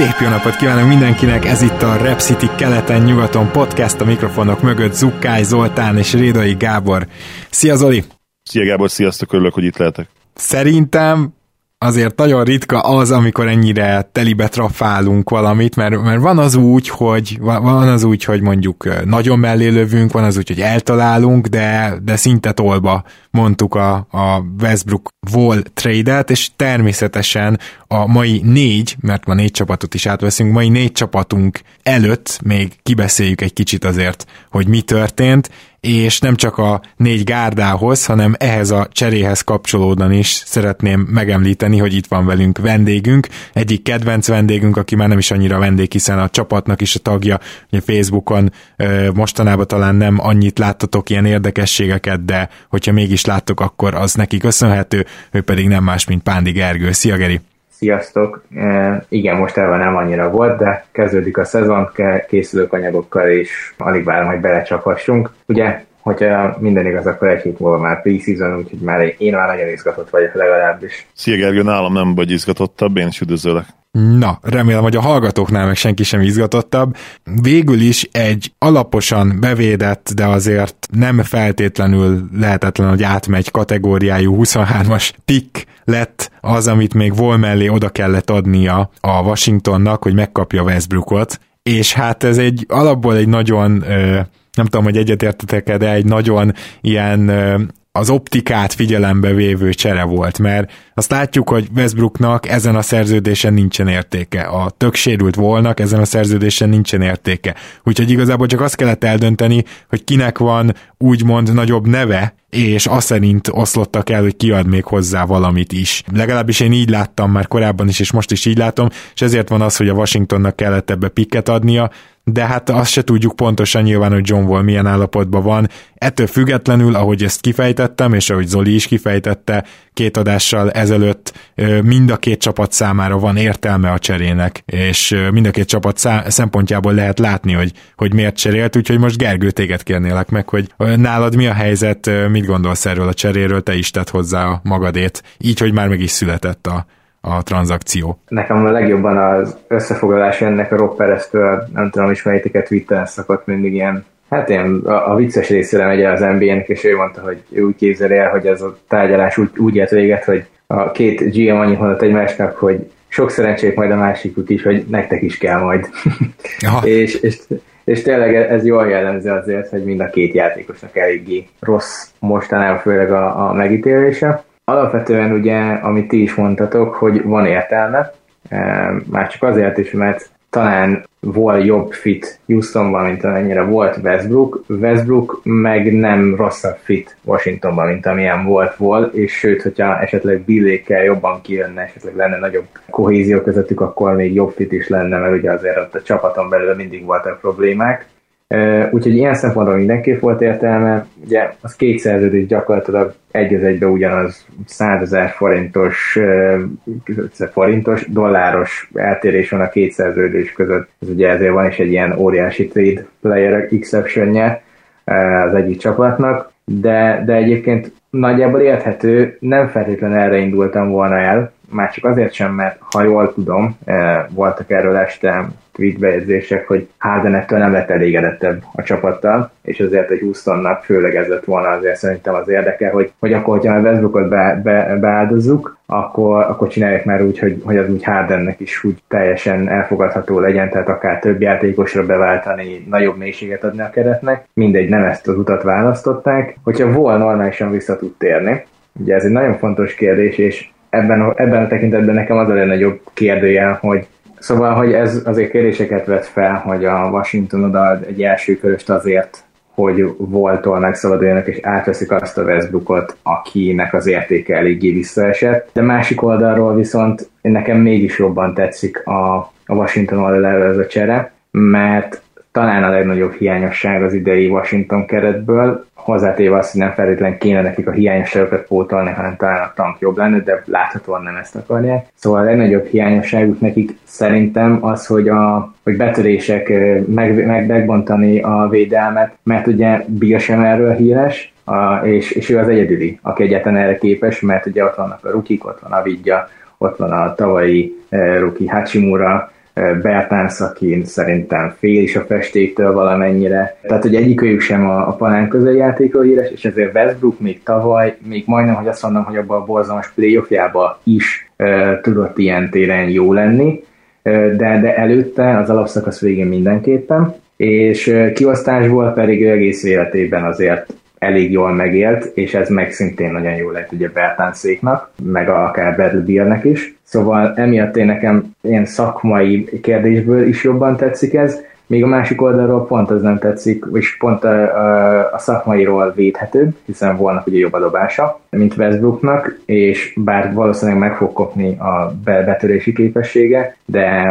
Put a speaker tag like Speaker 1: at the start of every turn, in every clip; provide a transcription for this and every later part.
Speaker 1: Szép jó napot kívánok mindenkinek, ez itt a Rep City keleten-nyugaton podcast, a mikrofonok mögött Zukkály Zoltán és Rédai Gábor. Szia Zoli!
Speaker 2: Szia Gábor, sziasztok, örülök, hogy itt lehetek.
Speaker 1: Szerintem azért nagyon ritka az, amikor ennyire telibe trafálunk valamit, mert, mert van az úgy, hogy van az úgy, hogy mondjuk nagyon mellé lövünk, van az úgy, hogy eltalálunk, de, de szinte tolba mondtuk a, a Westbrook Wall trade-et, és természetesen a mai négy, mert ma négy csapatot is átveszünk, mai négy csapatunk előtt még kibeszéljük egy kicsit azért, hogy mi történt, és nem csak a négy gárdához, hanem ehhez a cseréhez kapcsolódani is szeretném megemlíteni, hogy itt van velünk vendégünk, egyik kedvenc vendégünk, aki már nem is annyira vendég, hiszen a csapatnak is a tagja, ugye Facebookon mostanában talán nem annyit láttatok ilyen érdekességeket, de hogyha mégis láttok, akkor az neki köszönhető, ő pedig nem más, mint Pándi Gergő. Szia Geri!
Speaker 3: Sziasztok! E, igen, most elve nem annyira volt, de kezdődik a szezon, készülők anyagokkal, és alig várom, hogy belecsaphassunk. Ugye, hogyha minden igaz, akkor egy hét múlva már pre-season, úgyhogy már én már nagyon izgatott vagyok legalábbis.
Speaker 2: Szia Gergő, nálam nem vagy izgatottabb, én is üdvözöllek.
Speaker 1: Na, remélem, hogy a hallgatóknál meg senki sem izgatottabb. Végül is egy alaposan bevédett, de azért nem feltétlenül lehetetlen, hogy átmegy kategóriájú 23-as pick lett az, amit még vol mellé oda kellett adnia a Washingtonnak, hogy megkapja Westbrookot, és hát ez egy alapból egy nagyon nem tudom, hogy egyetértetek de egy nagyon ilyen az optikát figyelembe vévő csere volt, mert azt látjuk, hogy Westbrooknak ezen a szerződésen nincsen értéke. A tök sérült volnak, ezen a szerződésen nincsen értéke. Úgyhogy igazából csak azt kellett eldönteni, hogy kinek van úgymond nagyobb neve, és azt szerint oszlottak el, hogy kiad még hozzá valamit is. Legalábbis én így láttam már korábban is, és most is így látom, és ezért van az, hogy a Washingtonnak kellett ebbe pikket adnia, de hát azt se tudjuk pontosan nyilván, hogy John Wall milyen állapotban van. Ettől függetlenül, ahogy ezt kifejtettem, és ahogy Zoli is kifejtette, két adással ezelőtt mind a két csapat számára van értelme a cserének, és mind a két csapat szempontjából lehet látni, hogy, hogy miért cserélt, úgyhogy most Gergő téged kérnélek meg, hogy nálad mi a helyzet, mit gondolsz erről a cseréről, te is tett hozzá a magadét, így, hogy már meg is született a, a tranzakció.
Speaker 3: Nekem a legjobban az összefoglalás ennek a Rob Perez-től, nem tudom, ismeritek-e Twitteren szakadt mindig ilyen Hát én a, a vicces részére megy el az NBA-nek, és ő mondta, hogy ő úgy képzeli el, hogy ez a tárgyalás úgy, úgy ért véget, hogy a két GM annyit mondott egymásnak, hogy sok szerencsét majd a másikuk is, hogy nektek is kell majd. és, és, és tényleg ez jól jellemzi azért, hogy mind a két játékosnak eléggé rossz mostanában, főleg a, a megítélése. Alapvetően ugye, amit ti is mondtatok, hogy van értelme, e, már csak azért is, mert talán volt jobb fit Houstonban, mint amennyire volt Westbrook. Westbrook meg nem rosszabb fit Washingtonban, mint amilyen volt volt, és sőt, hogyha esetleg Billékkel jobban kijönne, esetleg lenne nagyobb kohézió közöttük, akkor még jobb fit is lenne, mert ugye azért ott a csapaton belül mindig voltak problémák. Úgyhogy ilyen szempontból mindenképp volt értelme. Ugye az két szerződés gyakorlatilag egy az egybe ugyanaz 100 ezer forintos, forintos, dolláros eltérés van a két szerződés között. Ez ugye ezért van is egy ilyen óriási trade player exceptionje az egyik csapatnak, de, de egyébként nagyjából érthető, nem feltétlenül erre indultam volna el, már csak azért sem, mert ha jól tudom, voltak erről este tweetbejegyzések, hogy Harden nem lett elégedettebb a csapattal, és azért, hogy Houstonnak főleg ez lett volna azért szerintem az érdeke, hogy, hogy akkor, hogyha a Westbrookot be, be, beáldozzuk, akkor, akkor csinálják már úgy, hogy, hogy az úgy Hardennek is úgy teljesen elfogadható legyen, tehát akár több játékosra beváltani, nagyobb mélységet adni a keretnek. Mindegy, nem ezt az utat választották. Hogyha volna normálisan vissza tud térni, ugye ez egy nagyon fontos kérdés, és ebben, ebben a tekintetben nekem az a legnagyobb kérdője, hogy Szóval, hogy ez azért kérdéseket vet fel, hogy a Washington oda egy első köröst azért, hogy voltól megszabaduljanak és átveszik azt a Westbrookot, akinek az értéke eléggé visszaesett. De másik oldalról viszont nekem mégis jobban tetszik a, a Washington oldalról ez a csere, mert talán a legnagyobb hiányosság az idei Washington keretből, hozzátéve azt, hogy nem feltétlenül kéne nekik a hiányosságokat pótolni, hanem talán a tank jobb lenne, de láthatóan nem ezt akarják. Szóval a legnagyobb hiányosságuk nekik szerintem az, hogy, a, hogy betörések meg, meg, megbontani a védelmet, mert ugye Bill sem erről híres, a, és, és ő az egyedüli, aki egyetlen erre képes, mert ugye ott vannak a rukik, ott van a Vidya, ott van a tavalyi uh, ruki Hachimura, Bertans, aki szerintem fél is a festéktől valamennyire. Tehát, hogy egyikőjük sem a, a panán közeljátékról híres, és ezért Westbrook még tavaly, még majdnem, hogy azt mondom, hogy abban a borzalmas playoffjába is uh, tudott ilyen téren jó lenni, uh, de, de előtte az alapszakasz végén mindenképpen, és kiosztásból pedig ő egész életében azért elég jól megélt, és ez meg szintén nagyon jó lett ugye Bertánszéknak, meg akár Bradley is. Szóval emiatt én nekem ilyen szakmai kérdésből is jobban tetszik ez, még a másik oldalról pont az nem tetszik, és pont a, a, a szakmairól védhetőbb, hiszen volna ugye jobb a dobása, mint Westbrooknak, és bár valószínűleg meg fog kopni a betörési képessége, de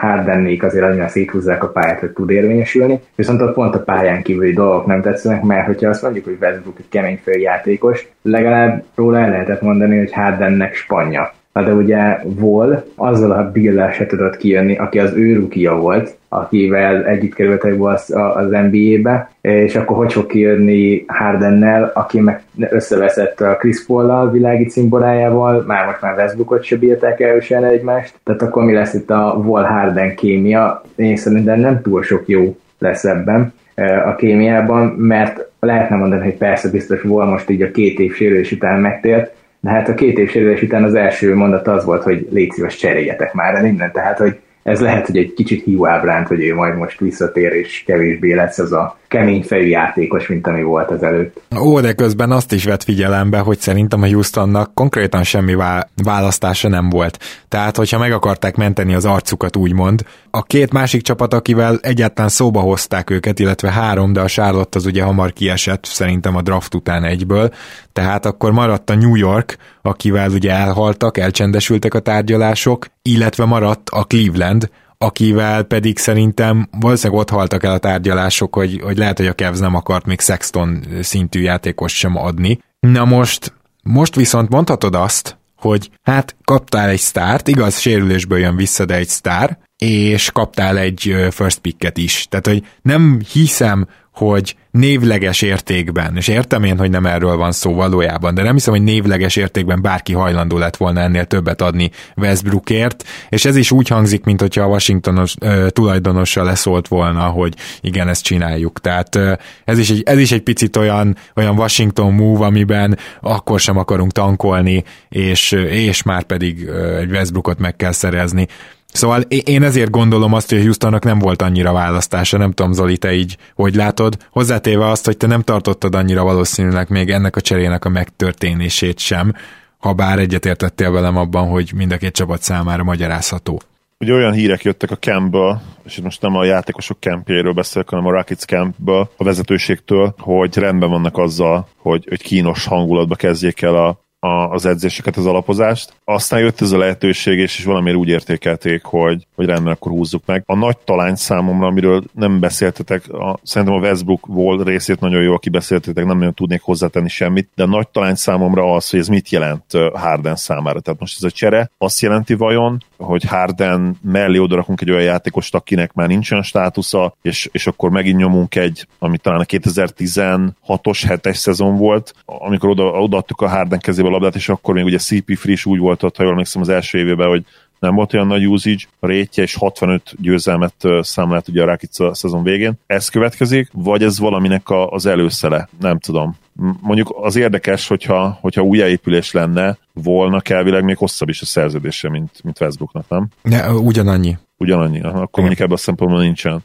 Speaker 3: Hardennék azért annyira széthúzzák a pályát, hogy tud érvényesülni, viszont ott pont a pályán kívüli dolgok nem tetszenek, mert hogyha azt mondjuk, hogy Westbrook egy kemény játékos, legalább róla el lehetett mondani, hogy Hardennek spanya Na de ugye Vol azzal a bill se tudott kijönni, aki az ő rukia volt, akivel együtt kerültek az, az NBA-be, és akkor hogy fog kijönni Hardennel, aki meg összeveszett a Chris Paul-lal világi cimborájával, már most már Westbrookot se bírták erősen egymást, tehát akkor mi lesz itt a Vol Harden kémia, én szerintem nem túl sok jó lesz ebben e, a kémiában, mert lehetne mondani, hogy persze biztos Vol most így a két év sérülés után megtért, de hát a két év sérülés után az első mondat az volt, hogy légy szíves cseréljetek már el innen, tehát hogy ez lehet, hogy egy kicsit hiú ábránt, hogy ő majd most visszatér, és kevésbé lesz az a kemény fejű játékos, mint ami volt az előtt.
Speaker 1: Ó, de közben azt is vett figyelembe, hogy szerintem a Houstonnak konkrétan semmi választása nem volt. Tehát, hogyha meg akarták menteni az arcukat, úgymond, a két másik csapat, akivel egyáltalán szóba hozták őket, illetve három, de a Charlotte az ugye hamar kiesett, szerintem a draft után egyből, tehát akkor maradt a New York, akivel ugye elhaltak, elcsendesültek a tárgyalások, illetve maradt a Cleveland, akivel pedig szerintem valószínűleg ott haltak el a tárgyalások, hogy, hogy lehet, hogy a Cavs nem akart még Sexton szintű játékos sem adni. Na most, most viszont mondhatod azt, hogy hát kaptál egy sztárt, igaz, sérülésből jön vissza, de egy sztár, és kaptál egy first picket is. Tehát, hogy nem hiszem, hogy névleges értékben, és értem én, hogy nem erről van szó valójában, de nem hiszem, hogy névleges értékben bárki hajlandó lett volna ennél többet adni Westbrookért, és ez is úgy hangzik, mint hogyha a Washingtonos ö, tulajdonossal leszólt volna, hogy igen, ezt csináljuk. Tehát ö, ez, is egy, ez is egy picit olyan, olyan Washington move, amiben akkor sem akarunk tankolni, és, és már pedig egy Westbrookot meg kell szerezni. Szóval én ezért gondolom azt, hogy Houstonnak nem volt annyira választása, nem tudom Zoli, te így hogy látod, hozzátéve azt, hogy te nem tartottad annyira valószínűleg még ennek a cserének a megtörténését sem, ha bár egyetértettél velem abban, hogy mind a két csapat számára magyarázható.
Speaker 2: Ugye olyan hírek jöttek a campből, és itt most nem a játékosok campjéről beszélek, hanem a Rockets campből, a vezetőségtől, hogy rendben vannak azzal, hogy, hogy kínos hangulatba kezdjék el a, a, az edzéseket, az alapozást. Aztán jött ez a lehetőség, és is valamiért úgy értékelték, hogy, hogy rendben, akkor húzzuk meg. A nagy talány számomra, amiről nem beszéltetek, a, szerintem a Westbrook volt részét nagyon jól kibeszéltetek, nem nagyon tudnék hozzátenni semmit, de a nagy talány számomra az, hogy ez mit jelent Harden számára. Tehát most ez a csere azt jelenti vajon, hogy Harden mellé odarakunk egy olyan játékost, akinek már nincsen státusza, és, és akkor megint nyomunk egy, ami talán a 2016-os 7-es szezon volt, amikor oda, odaadtuk a Harden kezébe a labdát, és akkor még ugye CP Friss úgy volt ott, ha jól emlékszem az első évében, hogy nem volt olyan nagy usage, rétje és 65 győzelmet számlált ugye a Rakic szezon végén. Ez következik, vagy ez valaminek a, az előszele? Nem tudom. Mondjuk az érdekes, hogyha, hogyha újjáépülés lenne, volna elvileg még hosszabb is a szerződése, mint, mint Westbrooknak, nem?
Speaker 1: Ne, ugyanannyi.
Speaker 2: Ugyanannyi. Akkor mondjuk ebben a szempontból nincsen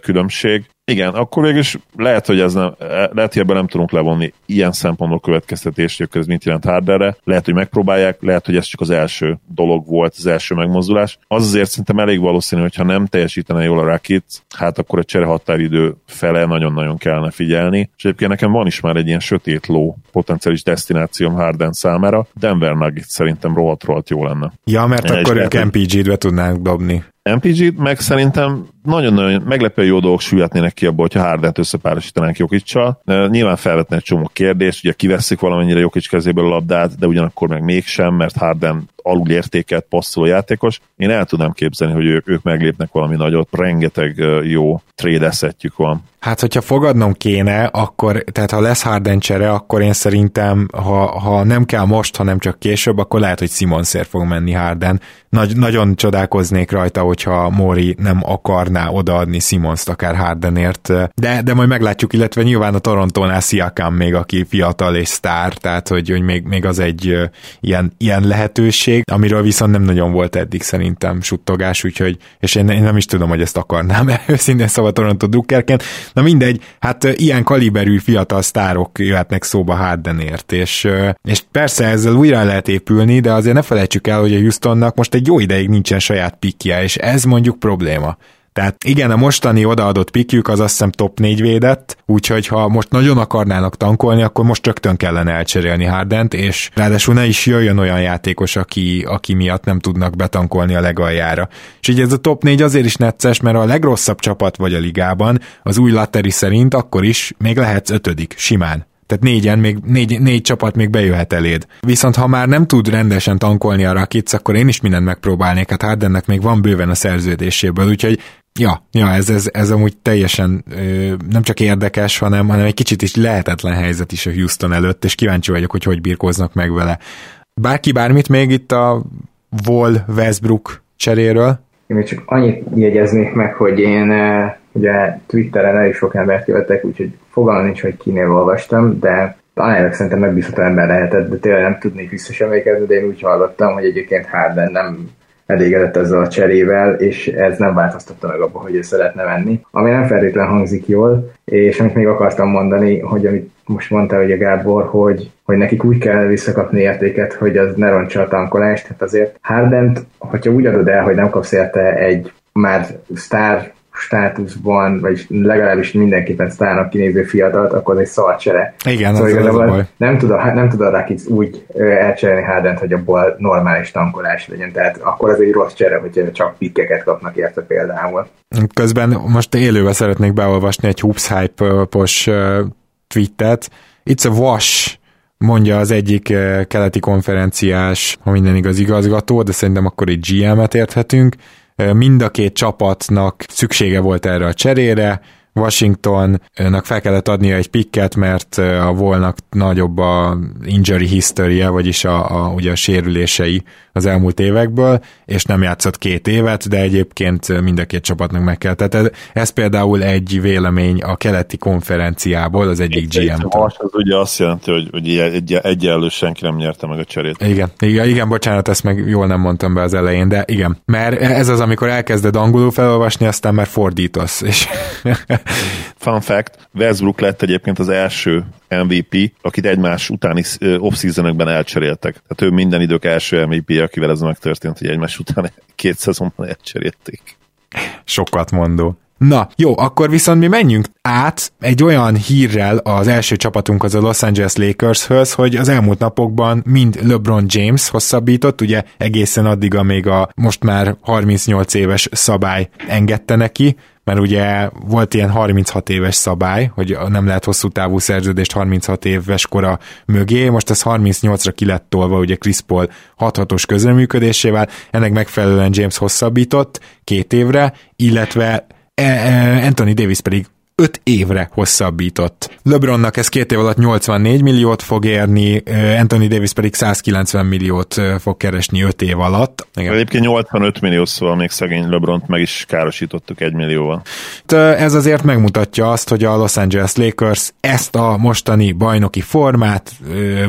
Speaker 2: különbség. Igen, akkor végülis lehet, hogy ez nem, lehet, hogy ebben nem tudunk levonni ilyen szempontból következtetést, hogy ez mit jelent Harderre. Lehet, hogy megpróbálják, lehet, hogy ez csak az első dolog volt, az első megmozdulás. Az azért szerintem elég valószínű, hogy ha nem teljesítene jól a Rakit, hát akkor a csere határidő fele nagyon-nagyon kellene figyelni. És egyébként nekem van is már egy ilyen sötét ló potenciális destinációm Harden számára. Denver Nuggets szerintem rohadt rohadt jó lenne.
Speaker 1: Ja, mert Én akkor ők MPG-t be tudnánk dobni.
Speaker 2: MPG-t, meg szerintem nagyon-nagyon meglepően jó dolgok süllyednének ki abból, hogyha Hardent összepárosítanánk Jokicsal. Nyilván felvetne egy csomó kérdést, ugye kiveszik valamennyire Jokic kezéből a labdát, de ugyanakkor meg mégsem, mert Harden alul értékelt passzoló játékos. Én el tudnám képzelni, hogy ők, ők meglépnek valami nagyot, rengeteg jó trade van.
Speaker 1: Hát, hogyha fogadnom kéne, akkor, tehát ha lesz Harden csere, akkor én szerintem, ha, ha nem kell most, hanem csak később, akkor lehet, hogy Simonszért fog menni Harden. Nagy, nagyon csodálkoznék rajta, hogyha Mori nem akarná odaadni Simons-t akár Hardenért, de, de majd meglátjuk, illetve nyilván a Torontónál Siakam még, aki fiatal és sztár, tehát hogy, hogy még, még az egy ilyen, ilyen lehetőség, amiről viszont nem nagyon volt eddig szerintem suttogás, úgyhogy, és én, én nem is tudom, hogy ezt akarnám őszintén szóval Toronto drukkerként, Na mindegy, hát ilyen kaliberű fiatal sztárok jöhetnek szóba Hardenért, és, és persze ezzel újra lehet épülni, de azért ne felejtsük el, hogy a Houstonnak most egy jó ideig nincsen saját pikje, és ez mondjuk probléma. Tehát igen, a mostani odaadott pikjük az azt hiszem top 4 védett, úgyhogy ha most nagyon akarnának tankolni, akkor most rögtön kellene elcserélni Hardent, és ráadásul ne is jöjjön olyan játékos, aki, aki miatt nem tudnak betankolni a legaljára. És így ez a top 4 azért is necces, mert a legrosszabb csapat vagy a ligában, az új Latteri szerint akkor is még lehetsz ötödik, simán. Tehát négyen, még, négy, négy csapat még bejöhet eléd. Viszont ha már nem tud rendesen tankolni a Rakic, akkor én is mindent megpróbálnék. Hát Hardennek még van bőven a szerződéséből, úgyhogy Ja, ja ez, ez, ez amúgy teljesen ö, nem csak érdekes, hanem, hanem egy kicsit is lehetetlen helyzet is a Houston előtt, és kíváncsi vagyok, hogy hogy birkóznak meg vele. Bárki bármit még itt a Wall Westbrook cseréről?
Speaker 3: Én még csak annyit jegyeznék meg, hogy én ugye Twitteren elég sok embert követek, úgyhogy fogalmam nincs, hogy kinél olvastam, de talán szerintem megbízható ember lehetett, de tényleg nem tudnék vissza emlékezni, de én úgy hallottam, hogy egyébként Harden nem elégedett ezzel a cserével, és ez nem változtatta meg abban, hogy ő szeretne menni. Ami nem feltétlenül hangzik jól, és amit még akartam mondani, hogy amit most mondta a Gábor, hogy, hogy nekik úgy kell visszakapni értéket, hogy az ne roncsa a tankolást, tehát azért Hardent, hogyha úgy adod el, hogy nem kapsz érte egy már sztár státuszban, vagy legalábbis mindenképpen sztárnak kinéző fiatalt, akkor az egy szarcsere.
Speaker 1: Igen, szóval az, az a baj.
Speaker 3: Nem tud, a, nem tud a Rakic úgy elcserélni Hardent, hogy abból normális tankolás legyen. Tehát akkor az egy rossz csere, hogy csak pikkeket kapnak érte például.
Speaker 1: Közben most élőben szeretnék beolvasni egy Hoops Hype-os tweetet. It's a wash, mondja az egyik keleti konferenciás, ha minden igaz igazgató, de szerintem akkor egy GM-et érthetünk, Mind a két csapatnak szüksége volt erre a cserére, Washingtonnak fel kellett adnia egy pikket, mert a volnak nagyobb a injury history vagyis a, a, ugye a sérülései az elmúlt évekből, és nem játszott két évet, de egyébként mind a két csapatnak meg kell. Tehát ez, ez például egy vélemény a keleti konferenciából, az egyik GM-től.
Speaker 2: Az ugye azt jelenti, hogy, hogy egy, egyenlő senki nem nyerte meg a cserét.
Speaker 1: Igen, igen, igen, bocsánat, ezt meg jól nem mondtam be az elején, de igen. Mert ez az, amikor elkezded angolul felolvasni, aztán már fordítasz, és
Speaker 2: Fun fact, Westbrook lett egyébként az első MVP, akit egymás utáni off elcseréltek. Tehát ő minden idők első MVP, akivel ez megtörtént, hogy egymás után két szezonban elcserélték.
Speaker 1: Sokat mondó. Na, jó, akkor viszont mi menjünk át egy olyan hírrel az első csapatunk az a Los Angeles Lakershöz, hogy az elmúlt napokban mind LeBron James hosszabbított, ugye egészen addig, amíg a most már 38 éves szabály engedte neki, mert ugye volt ilyen 36 éves szabály, hogy nem lehet hosszú távú szerződést 36 éves kora mögé, most ez 38-ra ki lett tolva ugye Chris Paul 6 közreműködésével, ennek megfelelően James hosszabbított két évre, illetve e, e, Anthony Davis pedig 5 évre hosszabbított. LeBronnak ez két év alatt 84 milliót fog érni, Anthony Davis pedig 190 milliót fog keresni 5 év alatt.
Speaker 2: Igen. Egyébként 85 millió, szóval még szegény LeBront meg is károsítottuk egy millióval.
Speaker 1: Ez azért megmutatja azt, hogy a Los Angeles Lakers ezt a mostani bajnoki formát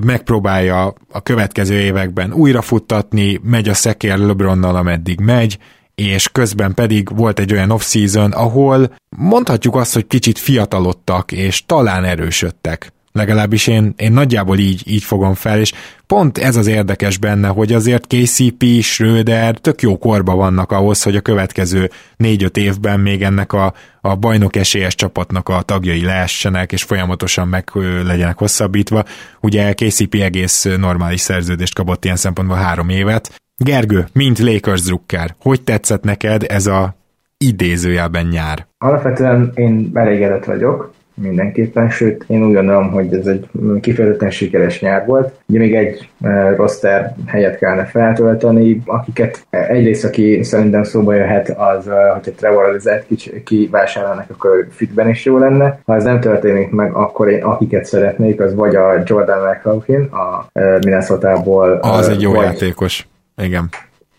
Speaker 1: megpróbálja a következő években újra futtatni, megy a szekér LeBronnal, ameddig megy, és közben pedig volt egy olyan off-season, ahol mondhatjuk azt, hogy kicsit fiatalodtak, és talán erősödtek. Legalábbis én, én nagyjából így, így fogom fel, és pont ez az érdekes benne, hogy azért KCP, Schröder tök jó korba vannak ahhoz, hogy a következő négy-öt évben még ennek a, a bajnok esélyes csapatnak a tagjai leessenek, és folyamatosan meg legyenek hosszabbítva. Ugye KCP egész normális szerződést kapott ilyen szempontból három évet. Gergő, mint Lakers drukker, hogy tetszett neked ez a idézőjelben nyár?
Speaker 3: Alapvetően én elégedett vagyok mindenképpen, sőt én úgy gondolom, hogy ez egy kifejezetten sikeres nyár volt. Ugye még egy e, roster helyet kellene feltölteni, akiket egyrészt, aki szerintem szóba jöhet, az, e, hogyha Trevor Alizet kivásárolnak, akkor fitben is jó lenne. Ha ez nem történik meg, akkor én akiket szeretnék, az vagy a Jordan McLaughlin, a Minnesota-ból.
Speaker 1: Az egy jó vagy, játékos. Igen.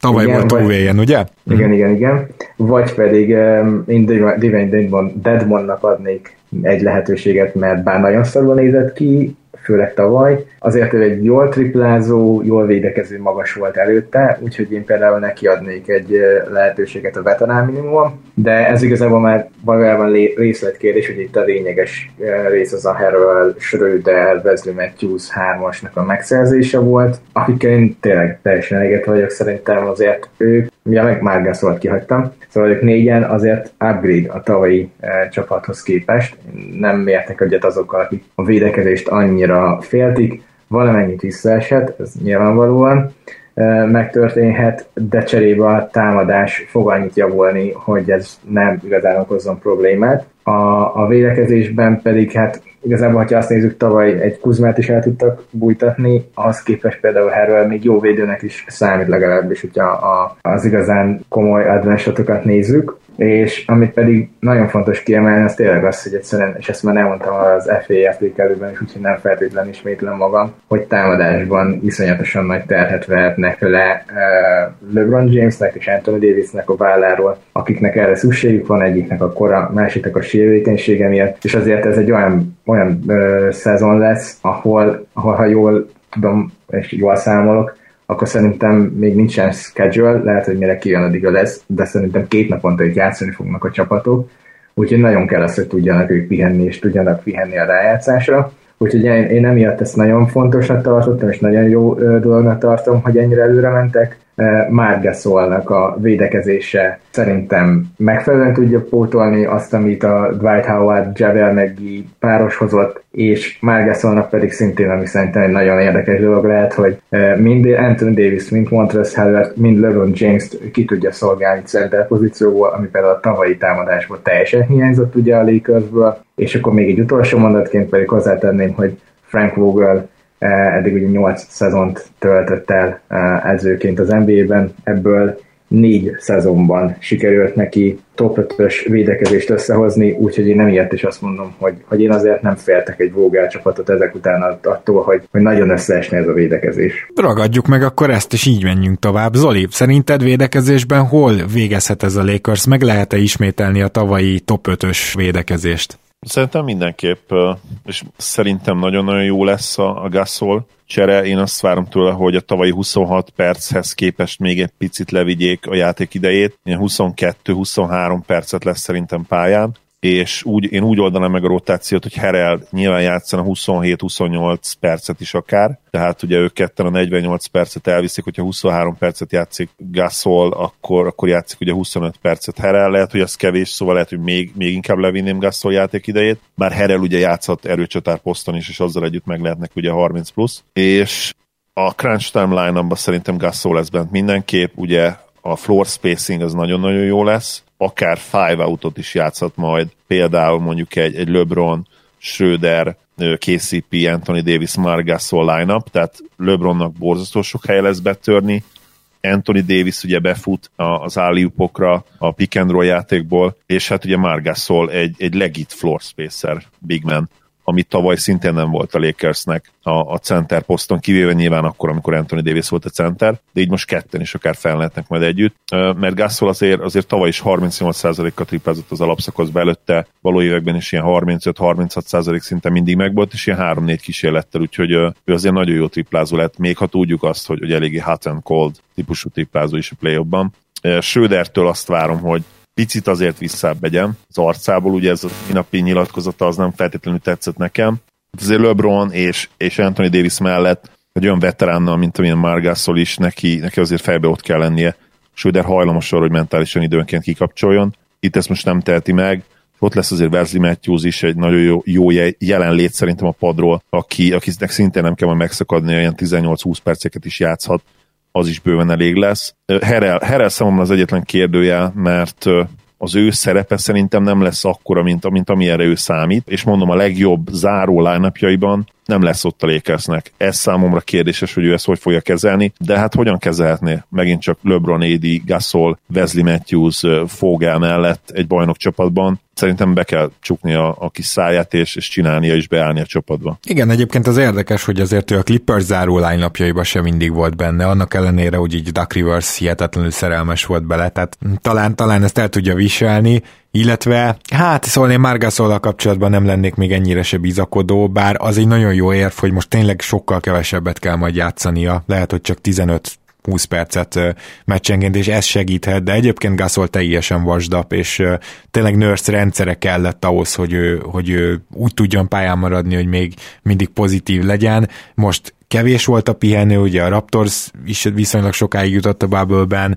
Speaker 1: Tavaly igen, volt túléljen, ugye?
Speaker 3: Igen, mm. igen, igen. Vagy pedig um, én Divine Deadmonnak adnék egy lehetőséget, mert bár nagyon szarul nézett ki, főleg tavaly. Azért ő egy jól triplázó, jól védekező magas volt előtte, úgyhogy én például neki adnék egy lehetőséget a veterán minimum, de ez igazából már valójában részletkérdés, hogy itt a lényeges rész az a Harrell, Schröder, Wesley Matthews 3-asnak a megszerzése volt, akikkel én tényleg teljesen eléget vagyok, szerintem azért ők, ja meg már volt kihagytam, szóval ők négyen azért upgrade a tavalyi csapathoz képest, nem értek egyet azokkal, akik a védekezést annyira féltik, valamennyit visszaesett, ez nyilvánvalóan megtörténhet, de cserébe a támadás fog annyit javulni, hogy ez nem igazán okozzon problémát. A, a védekezésben pedig hát igazából, ha azt nézzük, tavaly egy Kuzmát is el tudtak bújtatni, ahhoz képest például Harrell még jó védőnek is számít legalábbis, hogyha a, az igazán komoly advanced nézzük és amit pedig nagyon fontos kiemelni, az tényleg az, hogy egyszerűen, és ezt már elmondtam az FA értékelőben is, úgyhogy nem feltétlenül ismétlem magam, hogy támadásban iszonyatosan nagy terhet vehetnek le uh, LeBron Jamesnek és Anthony Davisnek a válláról, akiknek erre szükségük van, egyiknek a kora, másiknak a sérülékenysége miatt, és azért ez egy olyan, olyan uh, szezon lesz, ahol, ahol ha jól tudom, és jól számolok, akkor szerintem még nincsen schedule, lehet, hogy mire kijön addig a lesz, de szerintem két naponta itt játszani fognak a csapatok, úgyhogy nagyon kell azt, hogy tudjanak ők pihenni, és tudjanak pihenni a rájátszásra. Úgyhogy én, én emiatt ezt nagyon fontosnak tartottam, és nagyon jó dolognak tartom, hogy ennyire előre mentek. Márgeszolnak a védekezése szerintem megfelelően tudja pótolni azt, amit a Dwight Howard, Javel McGee páros hozott, és Márgeszolnak pedig szintén, ami szerintem egy nagyon érdekes dolog lehet, hogy mind Anthony Davis, mind Montrezl Harrell, mind LeBron james ki tudja szolgálni center pozícióból, ami például a tavalyi támadásból teljesen hiányzott ugye a Lakersből, és akkor még egy utolsó mondatként pedig hozzátenném, hogy Frank Vogel eddig ugye 8 szezont töltött el eh, edzőként az NBA-ben, ebből négy szezonban sikerült neki top 5-ös védekezést összehozni, úgyhogy én nem ilyet is azt mondom, hogy, hogy én azért nem féltek egy Vogel csapatot ezek után attól, hogy, hogy nagyon összeesne ez a védekezés.
Speaker 1: Ragadjuk meg akkor ezt, és így menjünk tovább. Zoli, szerinted védekezésben hol végezhet ez a Lakers? Meg lehet-e ismételni a tavalyi top 5-ös védekezést?
Speaker 2: Szerintem mindenképp, és szerintem nagyon-nagyon jó lesz a, a Gasol csere. Én azt várom tőle, hogy a tavalyi 26 perchez képest még egy picit levigyék a játék idejét. Ilyen 22-23 percet lesz szerintem pályán és úgy, én úgy oldanám meg a rotációt, hogy Herel nyilván játszana 27-28 percet is akár, tehát ugye ők ketten a 48 percet elviszik, hogyha 23 percet játszik Gasol, akkor, akkor játszik ugye 25 percet Herel, lehet, hogy ez kevés, szóval lehet, hogy még, még inkább levinném Gasol játék idejét, bár Herel ugye játszhat erőcsatár poszton is, és azzal együtt meg lehetnek ugye 30 plusz, és a crunch time line szerintem Gasol lesz bent mindenképp, ugye a floor spacing az nagyon-nagyon jó lesz, akár five outot is játszhat majd, például mondjuk egy, egy LeBron, Schröder, KCP, Anthony Davis, Margasol line-up, tehát LeBronnak borzasztó sok helye lesz betörni, Anthony Davis ugye befut az állíupokra a pick and roll játékból, és hát ugye Margasol egy, egy legit floor spacer, big man ami tavaly szintén nem volt a Lakersnek a, a center poszton, kivéve nyilván akkor, amikor Anthony Davis volt a center, de így most ketten is akár fellehetnek majd együtt, mert Gasol azért, azért tavaly is 38%-kal triplázott az alapszakaszba előtte, való években is ilyen 35-36% szinte mindig megvolt, és ilyen 3-4 kísérlettel, úgyhogy ő azért nagyon jó triplázó lett, még ha tudjuk azt, hogy, hogy eléggé hot and cold típusú triplázó is a play Schrödertől azt várom, hogy picit azért visszább begyem az arcából, ugye ez a napi nyilatkozata az nem feltétlenül tetszett nekem, azért LeBron és, és Anthony Davis mellett egy olyan veteránnal, mint amilyen Margasol is, neki, neki azért fejbe ott kell lennie. Schröder hajlamos arra, hogy mentálisan időnként kikapcsoljon. Itt ezt most nem teheti meg. Ott lesz azért Wesley Matthews is egy nagyon jó, jó jelenlét szerintem a padról, aki, akinek szintén nem kell majd megszakadni, olyan 18-20 perceket is játszhat, az is bőven elég lesz. Herel, Herel számomra az egyetlen kérdője, mert az ő szerepe szerintem nem lesz akkora, mint, mint amilyenre ő számít, és mondom a legjobb záró line nem lesz ott a Lakersnek. Ez számomra kérdéses, hogy ő ezt hogy fogja kezelni, de hát hogyan kezelhetné? Megint csak LeBron, AD, Gasol, Wesley Matthews, Fogel mellett egy bajnok csapatban. Szerintem be kell csukni a, a kis száját, és, és csinálnia is beállni a csapatba.
Speaker 1: Igen, egyébként az érdekes, hogy azért ő a Clippers záró lánylapjaiban sem mindig volt benne, annak ellenére, hogy így Duck Rivers hihetetlenül szerelmes volt bele, tehát talán, talán ezt el tudja viselni, illetve, hát szóval én Margasol kapcsolatban nem lennék még ennyire se bizakodó, bár az egy nagyon jó érv, hogy most tényleg sokkal kevesebbet kell majd játszania, lehet, hogy csak 15 20 percet meccsenként, és ez segíthet, de egyébként Gasol teljesen vasdap, és tényleg nurse rendszere kellett ahhoz, hogy ő, hogy ő úgy tudjon pályán maradni, hogy még mindig pozitív legyen. Most kevés volt a pihenő, ugye a Raptors is viszonylag sokáig jutott a bubble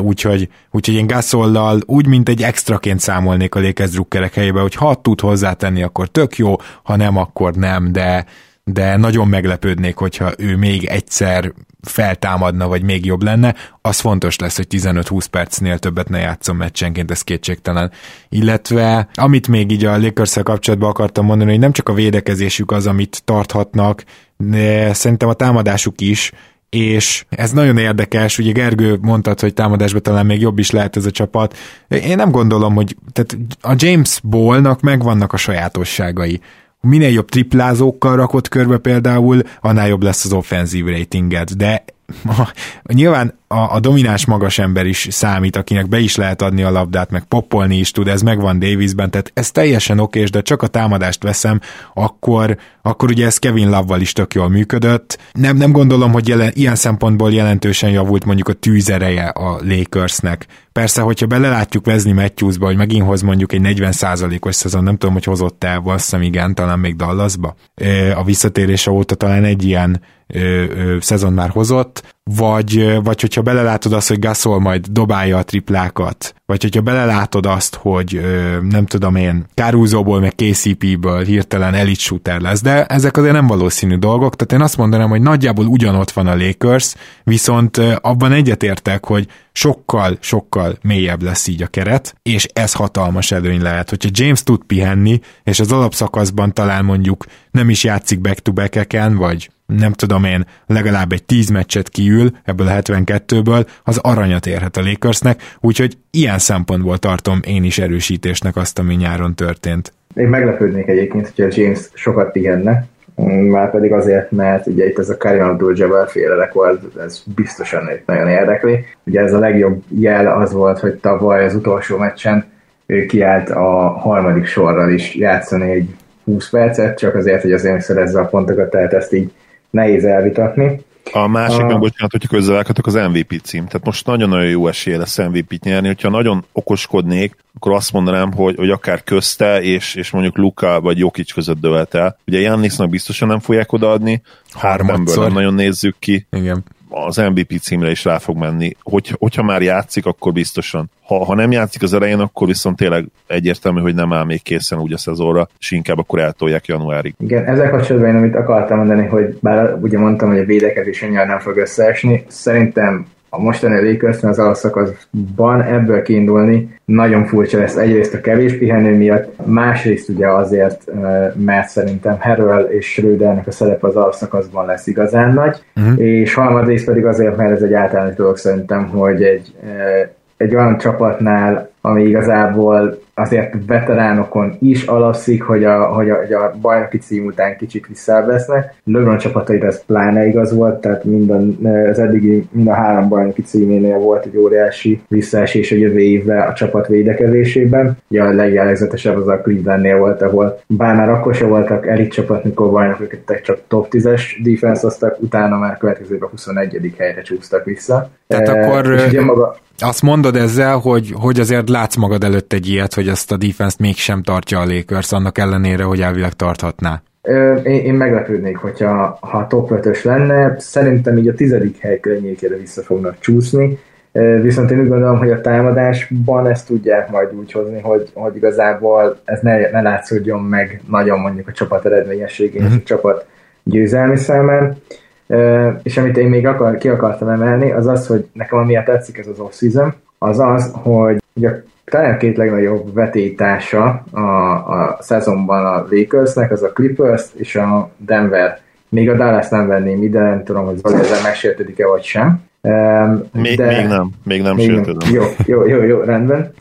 Speaker 1: úgyhogy, úgyhogy én Gasollal úgy, mint egy extraként számolnék a Lakers helyébe, hogy ha tud hozzátenni, akkor tök jó, ha nem, akkor nem, de, de nagyon meglepődnék, hogyha ő még egyszer feltámadna, vagy még jobb lenne, az fontos lesz, hogy 15-20 percnél többet ne játszom meccsenként, ez kétségtelen. Illetve, amit még így a lakers kapcsolatban akartam mondani, hogy nem csak a védekezésük az, amit tarthatnak, de szerintem a támadásuk is, és ez nagyon érdekes, ugye Gergő mondtad, hogy támadásban talán még jobb is lehet ez a csapat. Én nem gondolom, hogy tehát a James Ballnak megvannak a sajátosságai minél jobb triplázókkal rakott körbe például, annál jobb lesz az offenzív ratinged, de nyilván a, a domináns magas ember is számít, akinek be is lehet adni a labdát, meg poppolni is tud, ez megvan Davisben, tehát ez teljesen okés, de csak a támadást veszem, akkor, akkor ugye ez Kevin Love-val is tök jól működött. Nem, nem gondolom, hogy jelen, ilyen szempontból jelentősen javult mondjuk a tűzereje a Lakersnek. Persze, hogyha belelátjuk Wesley Matthewsba, hogy megint hoz mondjuk egy 40%-os szezon, nem tudom, hogy hozott el, azt hiszem igen, talán még Dallasba. A visszatérése óta talán egy ilyen ö, szezon már hozott, vagy, vagy hogyha belelátod azt, hogy Gasol majd dobálja a triplákat, vagy hogyha belelátod azt, hogy nem tudom én, Caruso-ból meg KCP-ből hirtelen elite shooter lesz, de ezek azért nem valószínű dolgok, tehát én azt mondanám, hogy nagyjából ugyanott van a Lakers, viszont abban egyetértek, hogy sokkal, sokkal mélyebb lesz így a keret, és ez hatalmas előny lehet. Hogyha James tud pihenni, és az alapszakaszban talán mondjuk nem is játszik back-to-back-eken, vagy nem tudom én, legalább egy 10 meccset kiül ebből a 72-ből, az aranyat érhet a Lakersnek, úgyhogy ilyen szempontból tartom én is erősítésnek azt, ami nyáron történt.
Speaker 3: Én meglepődnék egyébként, hogyha James sokat pihenne, már pedig azért, mert ugye itt ez a Karim Abdul-Jabbar félelek volt, ez biztosan nagyon érdekli. Ugye ez a legjobb jel az volt, hogy tavaly az utolsó meccsen ő kiállt a harmadik sorral is játszani egy 20 percet, csak azért, hogy azért megszerezze a pontokat, tehát ezt így nehéz elvitatni.
Speaker 2: A másik, a... meg bocsánat, hogyha közölelkedtek az MVP cím. Tehát most nagyon-nagyon jó esélye lesz MVP-t nyerni. Hogyha nagyon okoskodnék, akkor azt mondanám, hogy, hogy akár közte és, és mondjuk Luka vagy Jokic között dölt el. Ugye Jannisnak biztosan nem fogják odaadni, Hardenből nem nagyon nézzük ki.
Speaker 1: Igen
Speaker 2: az MVP címre is rá fog menni. Hogy, hogyha már játszik, akkor biztosan. Ha, ha nem játszik az elején, akkor viszont tényleg egyértelmű, hogy nem áll még készen úgy a szezonra, és inkább akkor eltolják januárig.
Speaker 3: Igen, ezzel kapcsolatban én amit akartam mondani, hogy bár ugye mondtam, hogy a védekezés annyira nem fog összeesni, szerintem a mostani lakers az alszakaszban ebből kiindulni nagyon furcsa lesz. Egyrészt a kevés pihenő miatt, másrészt ugye azért, mert szerintem Harrell és Schrödernek a szerepe az alszakaszban lesz igazán nagy, uh-huh. és harmadrészt pedig azért, mert ez egy általános dolog szerintem, hogy egy, egy olyan csapatnál, ami igazából azért veteránokon is alapszik, hogy a, hogy a, hogy a bajnoki cím után kicsit visszavesznek. LeBron csapataira ez pláne igaz volt, tehát minden, az eddigi mind a három bajnoki címénél volt egy óriási visszaesés a jövő évre a csapat védekezésében. Ugye a legjellegzetesebb az a Clevelandnél volt, ahol bár már akkor se voltak elit csapat, mikor bajnokok csak top 10-es defense aztak, utána már következőben a 21. helyre csúsztak vissza.
Speaker 1: Tehát e, akkor... Ugye maga, azt mondod ezzel, hogy, hogy azért látsz magad előtt egy ilyet, hogy ezt a defense-t mégsem tartja a Lakers, annak ellenére, hogy elvileg tarthatná.
Speaker 3: Én, én meglepődnék, hogyha ha top 5 lenne. Szerintem így a tizedik hely környékére vissza fognak csúszni. Viszont én úgy gondolom, hogy a támadásban ezt tudják majd úgy hozni, hogy, hogy igazából ez ne, ne látszódjon meg nagyon mondjuk a csapat eredményességén mm-hmm. és a csapat győzelmi számán. És amit én még akar, ki akartam emelni, az az, hogy nekem amiatt tetszik ez az off-season, az az, hogy ugye talán két legnagyobb vetétása a, a szezonban a Lakersnek, az a Clippers és a Denver. Még a Dallas nem venném ide, nem tudom, hogy Zoli ezzel megsértődik-e vagy sem.
Speaker 2: Még, de, még nem, még nem még Nem.
Speaker 3: Jó, jó, jó, jó, rendben.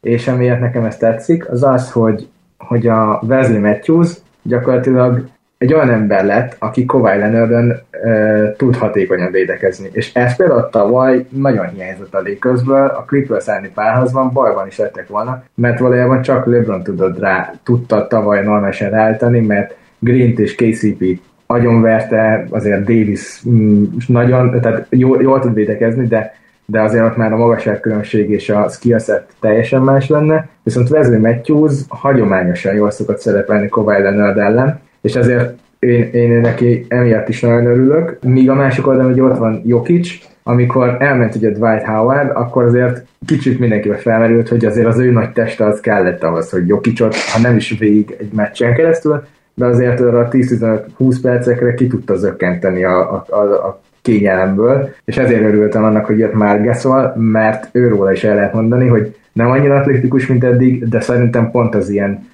Speaker 3: És amiért nekem ez tetszik, az az, hogy, hogy a Wesley Matthews gyakorlatilag egy olyan ember lett, aki Kawhi Leonardon e, tud hatékonyan védekezni. És ez például tavaly nagyon hiányzott a Lakersből, a Clippers elleni párhazban bajban is lettek volna, mert valójában csak LeBron tudott rá, tudta tavaly normálisan ráállítani, mert Green-t és KCP agyonverte, azért Davis mm, nagyon, tehát jól, jól tud védekezni, de de azért ott már a magasságkülönbség és a skillset teljesen más lenne, viszont Wesley Matthews hagyományosan jól szokott szerepelni Kawhi Leonard ellen, ezért én, én neki emiatt is nagyon örülök. Míg a másik oldalon, hogy ott van Jokic, amikor elment ugye Dwight Howard, akkor azért kicsit mindenkivel felmerült, hogy azért az ő nagy teste az kellett ahhoz, hogy Jokicot, ha nem is végig egy meccsen keresztül, de azért a 10-15-20 percekre ki tudta zökkenteni a, a, a, a kényelemből, és ezért örültem annak, hogy jött már Gasol, mert őróla is el lehet mondani, hogy nem annyira atlétikus, mint eddig, de szerintem pont az ilyen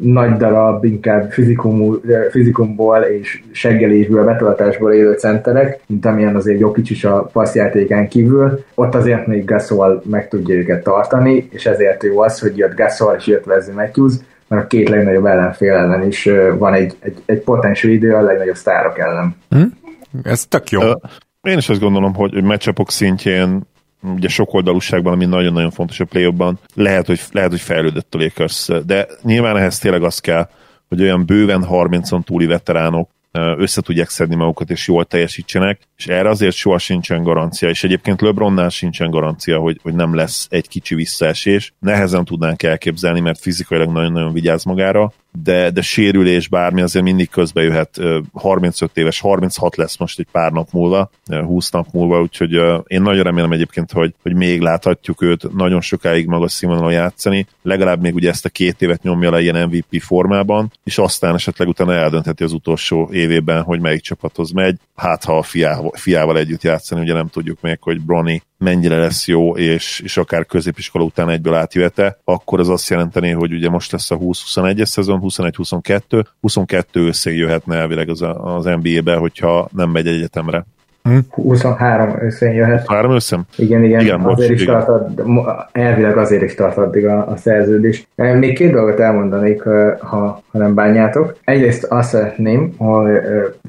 Speaker 3: nagy darab, inkább fizikum, fizikumból és seggelésből, betöltésből élő centerek, mint amilyen azért Jokic is a passzjátékán kívül. Ott azért még Gasol meg tudja őket tartani, és ezért jó az, hogy jött Gasol és jött Wesley Matthews, mert a két legnagyobb ellenfél ellen is van egy, egy, egy potens idő a legnagyobb sztárok ellen.
Speaker 1: Hm? Ez tök jó.
Speaker 2: Én is azt gondolom, hogy meccsapok szintjén ugye sok oldalúságban, ami nagyon-nagyon fontos a play lehet, hogy, lehet, hogy fejlődött a Lakers, de nyilván ehhez tényleg az kell, hogy olyan bőven 30-on túli veteránok össze tudják szedni magukat, és jól teljesítsenek, és erre azért soha sincsen garancia, és egyébként LeBronnál sincsen garancia, hogy, hogy nem lesz egy kicsi visszaesés. Nehezen tudnánk elképzelni, mert fizikailag nagyon-nagyon vigyáz magára, de, de sérülés bármi azért mindig közbe jöhet. 35 éves, 36 lesz most egy pár nap múlva, 20 nap múlva, úgyhogy én nagyon remélem egyébként, hogy, hogy még láthatjuk őt nagyon sokáig magas színvonalon játszani, legalább még ugye ezt a két évet nyomja le ilyen MVP formában, és aztán esetleg utána eldöntheti az utolsó évében, hogy melyik csapathoz megy, hát ha a fiával, fiával együtt játszani, ugye nem tudjuk még, hogy Brony mennyire lesz jó, és, és akár középiskola után egyből átjöhet akkor az azt jelenteni, hogy ugye most lesz a 20-21-es szezon, 21-22, 22 összeg jöhetne elvileg az, az NBA-be, hogyha nem megy egyetemre.
Speaker 3: Hm? 23 őszén jöhet.
Speaker 2: 3 őszem?
Speaker 3: Igen, igen, igen azért most, is igen. tart, elvileg azért is tart addig a, a szerződés. Még két dolgot elmondanék, ha, ha nem bánjátok. Egyrészt azt szeretném, hogy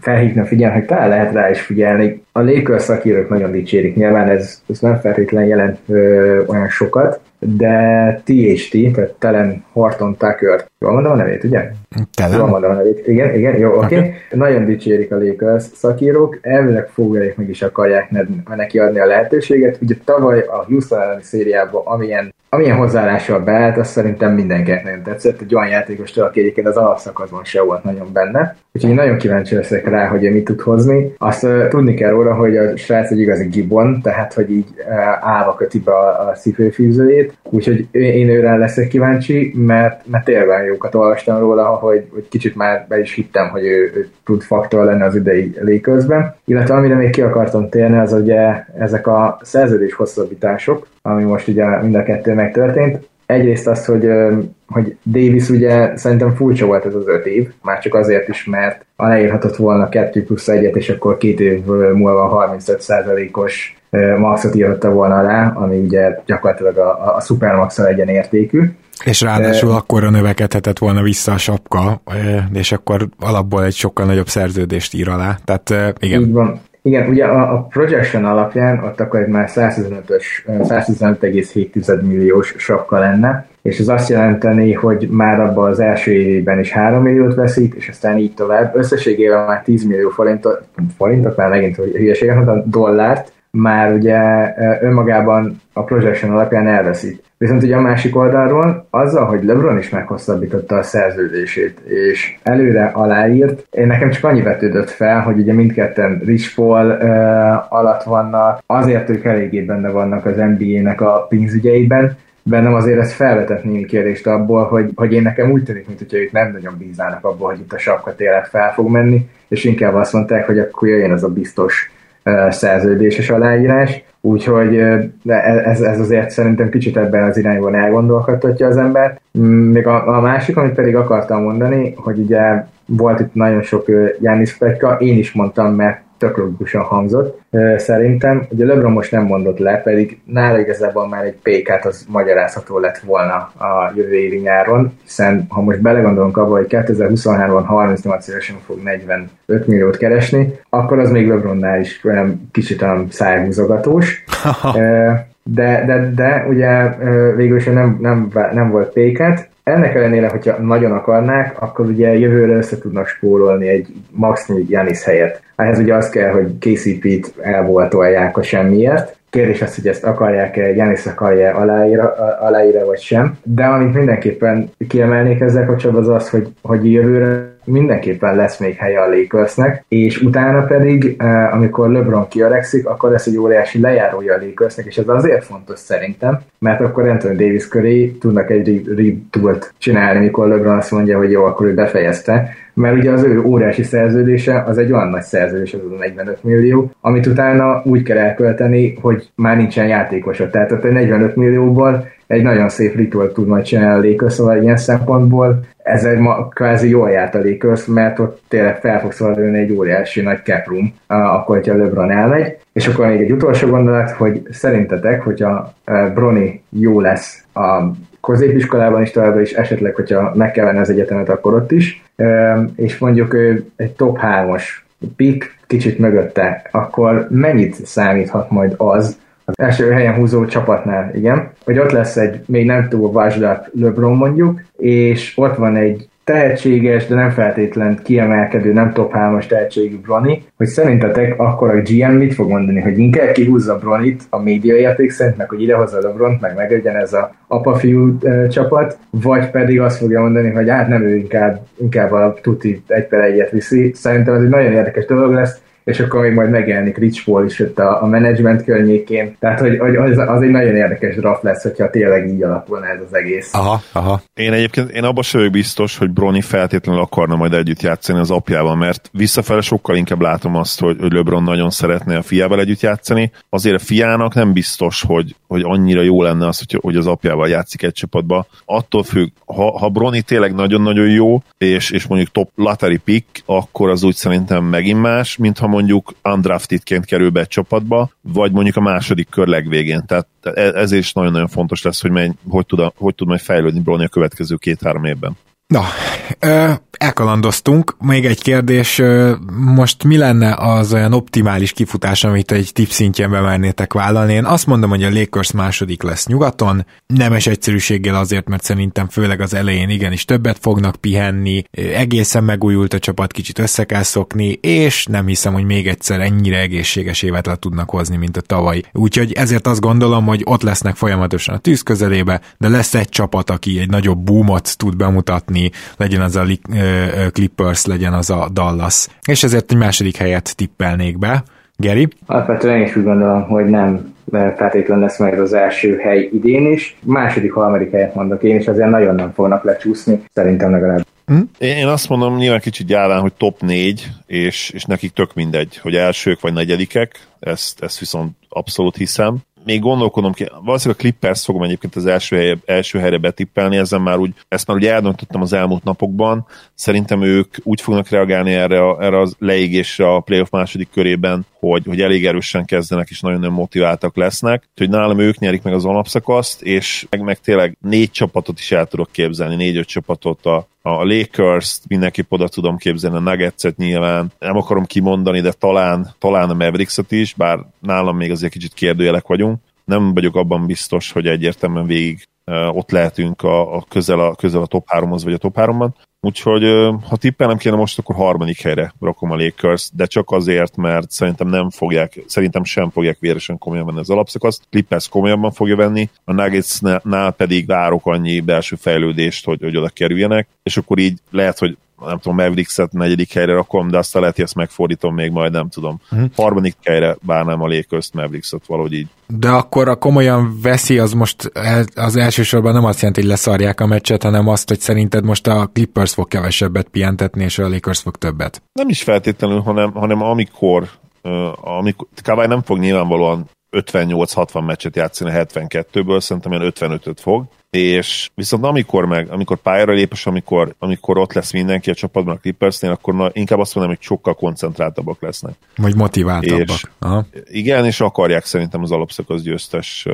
Speaker 3: felhívni a figyelmet, hogy talán lehet rá is figyelni. A szakírők nagyon dicsérik, nyilván ez, ez nem feltétlenül jelent ö, olyan sokat, de THT, tehát Telen Horton Tucker, jól mondom a nevét, ugye?
Speaker 1: Telen?
Speaker 3: Jól mondom a nevét, igen, igen, jó, oké. Okay. Okay. Nagyon dicsérik a Lakers szakírók, elvileg fogalék meg is akarják neki adni a lehetőséget. Ugye tavaly a Houston elleni szériában, amilyen amilyen hozzáállással beállt, azt szerintem mindenkinek nagyon tetszett. Egy olyan játékos, aki egyébként az alapszakaszban se volt nagyon benne. Úgyhogy én nagyon kíváncsi leszek rá, hogy mit tud hozni. Azt uh, tudni kell róla, hogy a srác egy igazi gibon, tehát hogy így uh, állva köti be a, a szívőfűzőjét. Úgyhogy én őre leszek kíváncsi, mert, mert tényleg jókat olvastam róla, hogy, hogy kicsit már be is hittem, hogy ő, ő tud faktor lenni az idei légközben. Illetve amire még ki akartam térni, az ugye ezek a szerződés hosszabbítások, ami most ugye mind a kettő megtörtént. Egyrészt az, hogy, hogy Davis ugye szerintem furcsa volt ez az öt év, már csak azért is, mert aláírhatott volna 2 plusz egyet, és akkor két év múlva 35%-os maxot írhatta volna alá, ami ugye gyakorlatilag a, a supermax egyenértékű.
Speaker 1: És ráadásul De... akkor növekedhetett volna vissza a sapka, és akkor alapból egy sokkal nagyobb szerződést ír alá. Tehát igen.
Speaker 3: Így van. Igen, ugye a, a projection alapján ott akkor egy már 115-ös, 115,7 milliós sapka lenne, és ez azt jelenteni, hogy már abban az első évében is 3 milliót veszít, és aztán így tovább. Összességében már 10 millió forintot, forintot már megint hogy hülyeséget mondtam, dollárt már ugye önmagában a projection alapján elveszít. Viszont ugye a másik oldalról, azzal, hogy LeBron is meghosszabbította a szerződését, és előre aláírt, én nekem csak annyi vetődött fel, hogy ugye mindketten Rich Paul uh, alatt vannak, azért ők eléggé benne vannak az NBA-nek a pénzügyeiben, bennem azért ez felvetett némi kérdést abból, hogy, hogy én nekem úgy tűnik, mint hogyha ők nem nagyon bíznának abból, hogy itt a sapka tényleg fel fog menni, és inkább azt mondták, hogy akkor jöjjön az a biztos uh, szerződéses aláírás, Úgyhogy ez, ez azért szerintem kicsit ebben az irányban elgondolkodtatja az ember. Mm, még a, a másik, amit pedig akartam mondani, hogy ugye volt itt nagyon sok Jánisz Petka, én is mondtam, mert tök logikusan hangzott. Szerintem, ugye LeBron most nem mondott le, pedig nála igazából már egy pékát az magyarázható lett volna a jövő évi nyáron, hiszen ha most belegondolunk abba, hogy 2023-ban 38 évesen fog 45 milliót keresni, akkor az még LeBronnál is olyan kicsit olyan szájhúzogatós. de, de, de ugye végül is nem, nem, nem volt péket, ennek ellenére, hogyha nagyon akarnák, akkor ugye jövőre össze tudnak spórolni egy max Janis helyet. Ehhez ugye az kell, hogy KCP-t elvoltolják a semmiért. Kérdés az, hogy ezt akarják-e, Janis akarja aláírja, aláírja vagy sem. De amit mindenképpen kiemelnék ezzel kapcsolatban az az, hogy, hogy jövőre mindenképpen lesz még helye a Lakersnek, és utána pedig, eh, amikor LeBron kiarekszik, akkor lesz egy óriási lejárója a Lakersnek, és ez azért fontos szerintem, mert akkor Anthony Davis köré tudnak egy retourt csinálni, mikor LeBron azt mondja, hogy jó, akkor ő befejezte, mert ugye az ő óriási szerződése az egy olyan nagy szerződés, az a 45 millió, amit utána úgy kell elkölteni, hogy már nincsen játékosod. Tehát a 45 millióból egy nagyon szép ritual tud majd csinálni a Lakers, szóval ilyen szempontból ez egy ma kvázi jól járt a Lakers, mert ott tényleg fel fog szólni egy óriási nagy cap room, akkor, hogyha LeBron elmegy. És akkor még egy utolsó gondolat, hogy szerintetek, hogyha Brony jó lesz a középiskolában is továbbra is, esetleg, hogyha meg kell venni az egyetemet, akkor ott is, és mondjuk egy top 3-as pick, kicsit mögötte, akkor mennyit számíthat majd az, az első helyen húzó csapatnál, igen, hogy ott lesz egy még nem túl vásdát LeBron mondjuk, és ott van egy tehetséges, de nem feltétlen kiemelkedő, nem top 3-as tehetségű Brony, hogy szerintetek akkor a GM mit fog mondani, hogy inkább kihúzza Bronit a média érték szerint, meg hogy idehozza LeBront, meg megegyen ez a apa-fiú e, csapat, vagy pedig azt fogja mondani, hogy hát nem ő inkább, inkább a tuti egy per egyet viszi. Szerintem ez egy nagyon érdekes dolog lesz, és akkor még majd megjelenik Rich Paul is ott a, a menedzsment környékén. Tehát, hogy, hogy az, az, egy nagyon érdekes draft lesz, hogyha tényleg így alakulna ez az egész.
Speaker 1: Aha, aha.
Speaker 2: Én egyébként, én abban sem vagyok biztos, hogy Brony feltétlenül akarna majd együtt játszani az apjával, mert visszafele sokkal inkább látom azt, hogy, hogy LeBron nagyon szeretne a fiával együtt játszani. Azért a fiának nem biztos, hogy, hogy annyira jó lenne az, hogy, hogy az apjával játszik egy csapatba. Attól függ, ha, ha Brony tényleg nagyon-nagyon jó, és, és mondjuk top lottery pick, akkor az úgy szerintem megint más, mint ha mondjuk undraftedként kerül be egy csapatba, vagy mondjuk a második kör legvégén. Tehát ez is nagyon-nagyon fontos lesz, hogy, menj, hogy, tud, hogy tud majd fejlődni Brony a következő két-három évben.
Speaker 1: Na, elkalandoztunk. Még egy kérdés, most mi lenne az olyan optimális kifutás, amit egy tip szintjén bemernétek vállalni? Én azt mondom, hogy a Lakers második lesz nyugaton, nemes egyszerűséggel azért, mert szerintem főleg az elején igenis többet fognak pihenni, egészen megújult a csapat, kicsit össze kell szokni, és nem hiszem, hogy még egyszer ennyire egészséges évet le tudnak hozni, mint a tavaly. Úgyhogy ezért azt gondolom, hogy ott lesznek folyamatosan a tűz közelébe, de lesz egy csapat, aki egy nagyobb boomot tud bemutatni, látni, legyen az a Clippers, legyen az a Dallas. És ezért egy második helyet tippelnék be. Geri?
Speaker 3: Alapvetően én is úgy gondolom, hogy nem feltétlenül lesz majd az első hely idén is. Második, harmadik helyet mondok én, és azért nagyon nem fognak lecsúszni, szerintem legalább.
Speaker 2: Hm? Én azt mondom nyilván kicsit gyárán, hogy top 4, és, és nekik tök mindegy, hogy elsők vagy negyedikek, ezt, ezt viszont abszolút hiszem még gondolkodom ki, valószínűleg a Clippers fogom egyébként az első, helye, első helyre betippelni, ezen már úgy, ezt már ugye eldöntöttem az elmúlt napokban, szerintem ők úgy fognak reagálni erre, a, erre az leégésre a playoff második körében, hogy, hogy elég erősen kezdenek és nagyon-nagyon motiváltak lesznek, hogy nálam ők nyerik meg az alapszakaszt, és meg, meg tényleg négy csapatot is el tudok képzelni, négy-öt csapatot a, a Lakers-t mindenképp oda tudom képzelni, a Nuggets-et nyilván, nem akarom kimondani, de talán, talán a Mavericks-et is, bár nálam még azért kicsit kérdőjelek vagyunk. Nem vagyok abban biztos, hogy egyértelműen végig ott lehetünk a, a közel, a közel a top 3-hoz vagy a top 3-ban. Úgyhogy ha tippelnem kéne most, akkor harmadik helyre rakom a Lakers, de csak azért, mert szerintem nem fogják, szerintem sem fogják véresen komolyan venni az alapszakaszt. Clippers komolyabban fogja venni, a Nuggetsnál pedig várok annyi belső fejlődést, hogy, hogy oda kerüljenek, és akkor így lehet, hogy nem tudom, Mavericks-et negyedik helyre rakom, de aztán lehet, hogy ezt megfordítom még majd, nem tudom. Uh-huh. Harmadik helyre bárnám a Lakers-t, Mavericks-et valahogy így.
Speaker 1: De akkor a komolyan veszi, az most az elsősorban nem azt jelenti, hogy leszarják a meccset, hanem azt, hogy szerinted most a Clippers fog kevesebbet pihentetni, és a Lakers fog többet.
Speaker 2: Nem is feltétlenül, hanem, hanem amikor, amikor Kawai nem fog nyilvánvalóan 58-60 meccset játszani 72-ből, szerintem ilyen 55-öt fog, és viszont amikor meg, amikor pályára lép, és amikor, amikor ott lesz mindenki a csapatban a Clippersnél, akkor na, inkább azt mondom, hogy sokkal koncentráltabbak lesznek.
Speaker 1: Vagy motiváltabbak. És,
Speaker 2: Aha. Igen, és akarják szerintem az alapszakasz győztes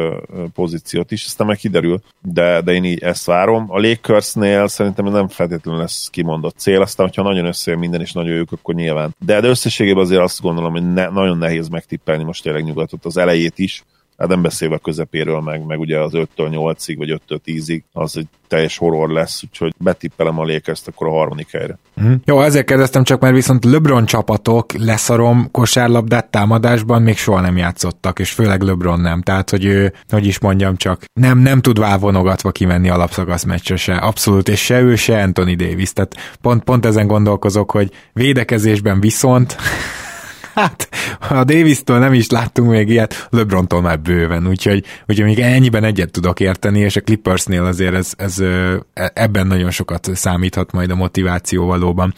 Speaker 2: pozíciót is, aztán meg kiderül, de, de én így ezt várom. A Lakersnél szerintem nem feltétlenül lesz kimondott cél, aztán hogyha nagyon összejön minden és nagyon jók, akkor nyilván. De, de összességében azért azt gondolom, hogy ne, nagyon nehéz megtippelni most tényleg nyugatot az elejét is, hát nem beszélve a közepéről, meg, meg ugye az 5-től 8-ig, vagy 5-től 10-ig, az egy teljes horror lesz, úgyhogy betippelem a lakers akkor a harmadik helyre.
Speaker 1: Mm. Jó, ezért kérdeztem csak, mert viszont LeBron csapatok leszarom kosárlabdát támadásban még soha nem játszottak, és főleg LeBron nem. Tehát, hogy ő, hogy is mondjam csak, nem, nem tud válvonogatva kimenni alapszakasz meccsre se. Abszolút, és se ő, se Anthony Davis. Tehát pont, pont ezen gondolkozok, hogy védekezésben viszont hát a Davis-től nem is láttunk még ilyet, LeBrontól már bőven, úgyhogy, úgyhogy még ennyiben egyet tudok érteni, és a Clippersnél azért ez, ez ebben nagyon sokat számíthat majd a motiváció valóban.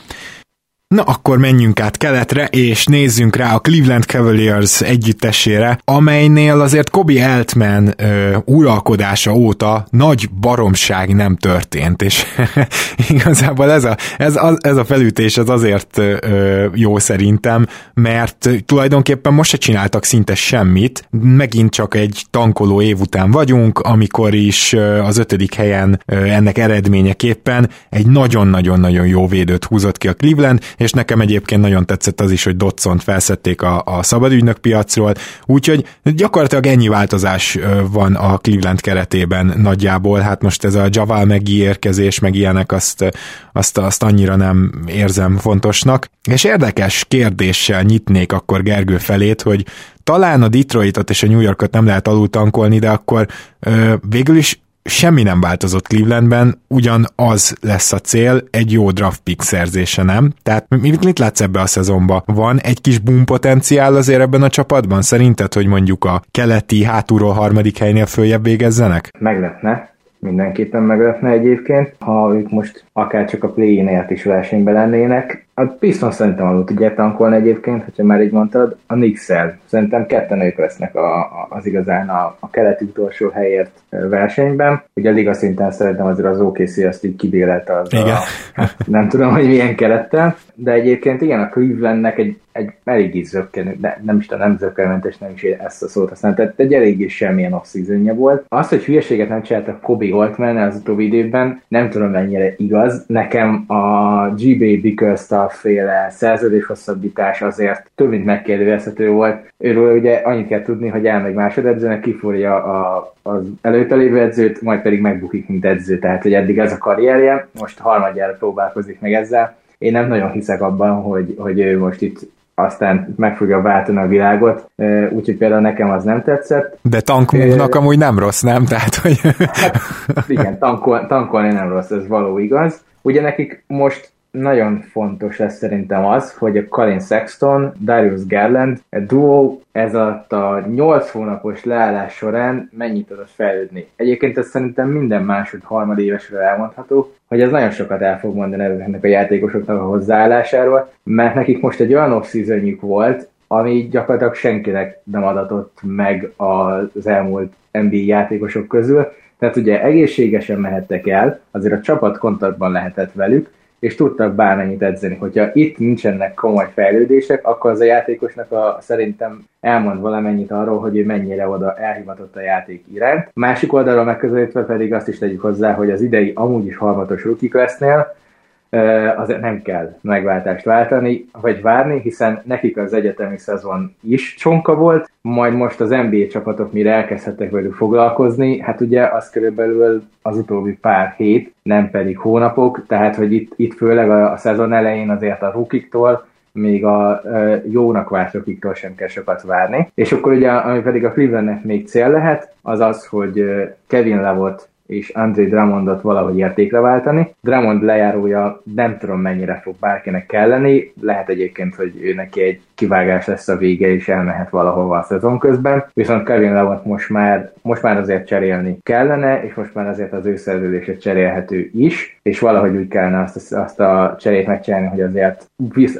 Speaker 1: Na akkor menjünk át keletre, és nézzünk rá a Cleveland Cavaliers együttesére, amelynél azért Kobe Altman ö, uralkodása óta nagy baromság nem történt, és igazából ez a, ez, az, ez a felütés az azért ö, jó szerintem, mert tulajdonképpen most se csináltak szinte semmit, megint csak egy tankoló év után vagyunk, amikor is az ötödik helyen ennek eredményeképpen egy nagyon-nagyon-nagyon jó védőt húzott ki a Cleveland, és nekem egyébként nagyon tetszett az is, hogy Dotson felszedték a, a szabadügynök piacról, úgyhogy gyakorlatilag ennyi változás van a Cleveland keretében nagyjából, hát most ez a Javal megi érkezés, meg ilyenek, azt, azt, azt annyira nem érzem fontosnak. És érdekes kérdéssel nyitnék akkor Gergő felét, hogy talán a Detroitot és a New Yorkot nem lehet alul tankolni, de akkor ö, végül is semmi nem változott Clevelandben, ugyan az lesz a cél, egy jó draft pick szerzése, nem? Tehát mit, mit látsz ebbe a szezonba? Van egy kis boom potenciál azért ebben a csapatban? Szerinted, hogy mondjuk a keleti hátulról harmadik helynél följebb végezzenek?
Speaker 3: Meglepne, mindenképpen meglepne egyébként, ha ők most akár csak a play-in is versenybe lennének. A Pistons szerintem alul tudják tankolni egyébként, hogyha már így mondtad, a -el. Szerintem ketten ők lesznek a, a, az igazán a, a keleti utolsó helyért versenyben. Ugye a liga szinten szerintem azért az OKC azt így kibélelte az igen. a, hát nem tudom, hogy milyen kerettel, de egyébként igen, a Clevelandnek egy, egy eléggé zökkenő, de nem is nem zökkenőmentes, nem is ezt a szót használom, tehát egy eléggé semmilyen off volt. Az, hogy hülyeséget nem csináltak Kobe Holtman az utóbbi időben, nem tudom mennyire igaz. Nekem a GB Bickerstaff féle szerződés hosszabbítás azért több mint megkérdőjelezhető volt. Őről ugye annyit kell tudni, hogy elmegy másodedzőnek, kifúrja a, az előtte lévő edzőt, majd pedig megbukik, mint edző. Tehát, hogy eddig ez a karrierje, most harmadjára próbálkozik meg ezzel én nem nagyon hiszek abban, hogy, hogy ő most itt aztán meg fogja váltani a világot, úgyhogy például nekem az nem tetszett.
Speaker 1: De tankmunknak amúgy nem rossz, nem? Tehát, hogy...
Speaker 3: hát, igen, tankol, tankolni nem rossz, ez való igaz. Ugye nekik most nagyon fontos lesz szerintem az, hogy a Colin Sexton, Darius Garland, a duo ez alatt a 8 hónapos leállás során mennyit tudott fejlődni. Egyébként ez szerintem minden másod harmadévesről elmondható, hogy ez nagyon sokat el fog mondani ezeknek a játékosoknak a hozzáállásáról, mert nekik most egy olyan off volt, ami gyakorlatilag senkinek nem adatott meg az elmúlt NBA játékosok közül. Tehát ugye egészségesen mehettek el, azért a csapat kontaktban lehetett velük, és tudtak bármennyit edzeni. Hogyha itt nincsenek komoly fejlődések, akkor az a játékosnak a, szerintem elmond valamennyit arról, hogy ő mennyire oda elhivatott a játék iránt. Másik oldalról megközelítve pedig azt is tegyük hozzá, hogy az idei amúgy is harmatos rukik lesznél, azért nem kell megváltást váltani, vagy várni, hiszen nekik az egyetemi szezon is csonka volt, majd most az NBA csapatok mire elkezdhettek velük foglalkozni, hát ugye az körülbelül az utóbbi pár hét, nem pedig hónapok, tehát hogy itt, itt főleg a, a szezon elején azért a rukiktól még a jónak vártokiktól sem kell sokat várni. És akkor ugye, ami pedig a Clevelandnek még cél lehet, az az, hogy Kevin Levot és André Drummondot valahogy értékre váltani. Drummond lejárója nem tudom mennyire fog bárkinek kelleni, lehet egyébként, hogy ő neki egy kivágás lesz a vége, és elmehet valahova a szezon közben, viszont Kevin Levant most már, most már azért cserélni kellene, és most már azért az ő szerződése cserélhető is, és valahogy úgy kellene azt, azt a cserét megcsinálni, hogy azért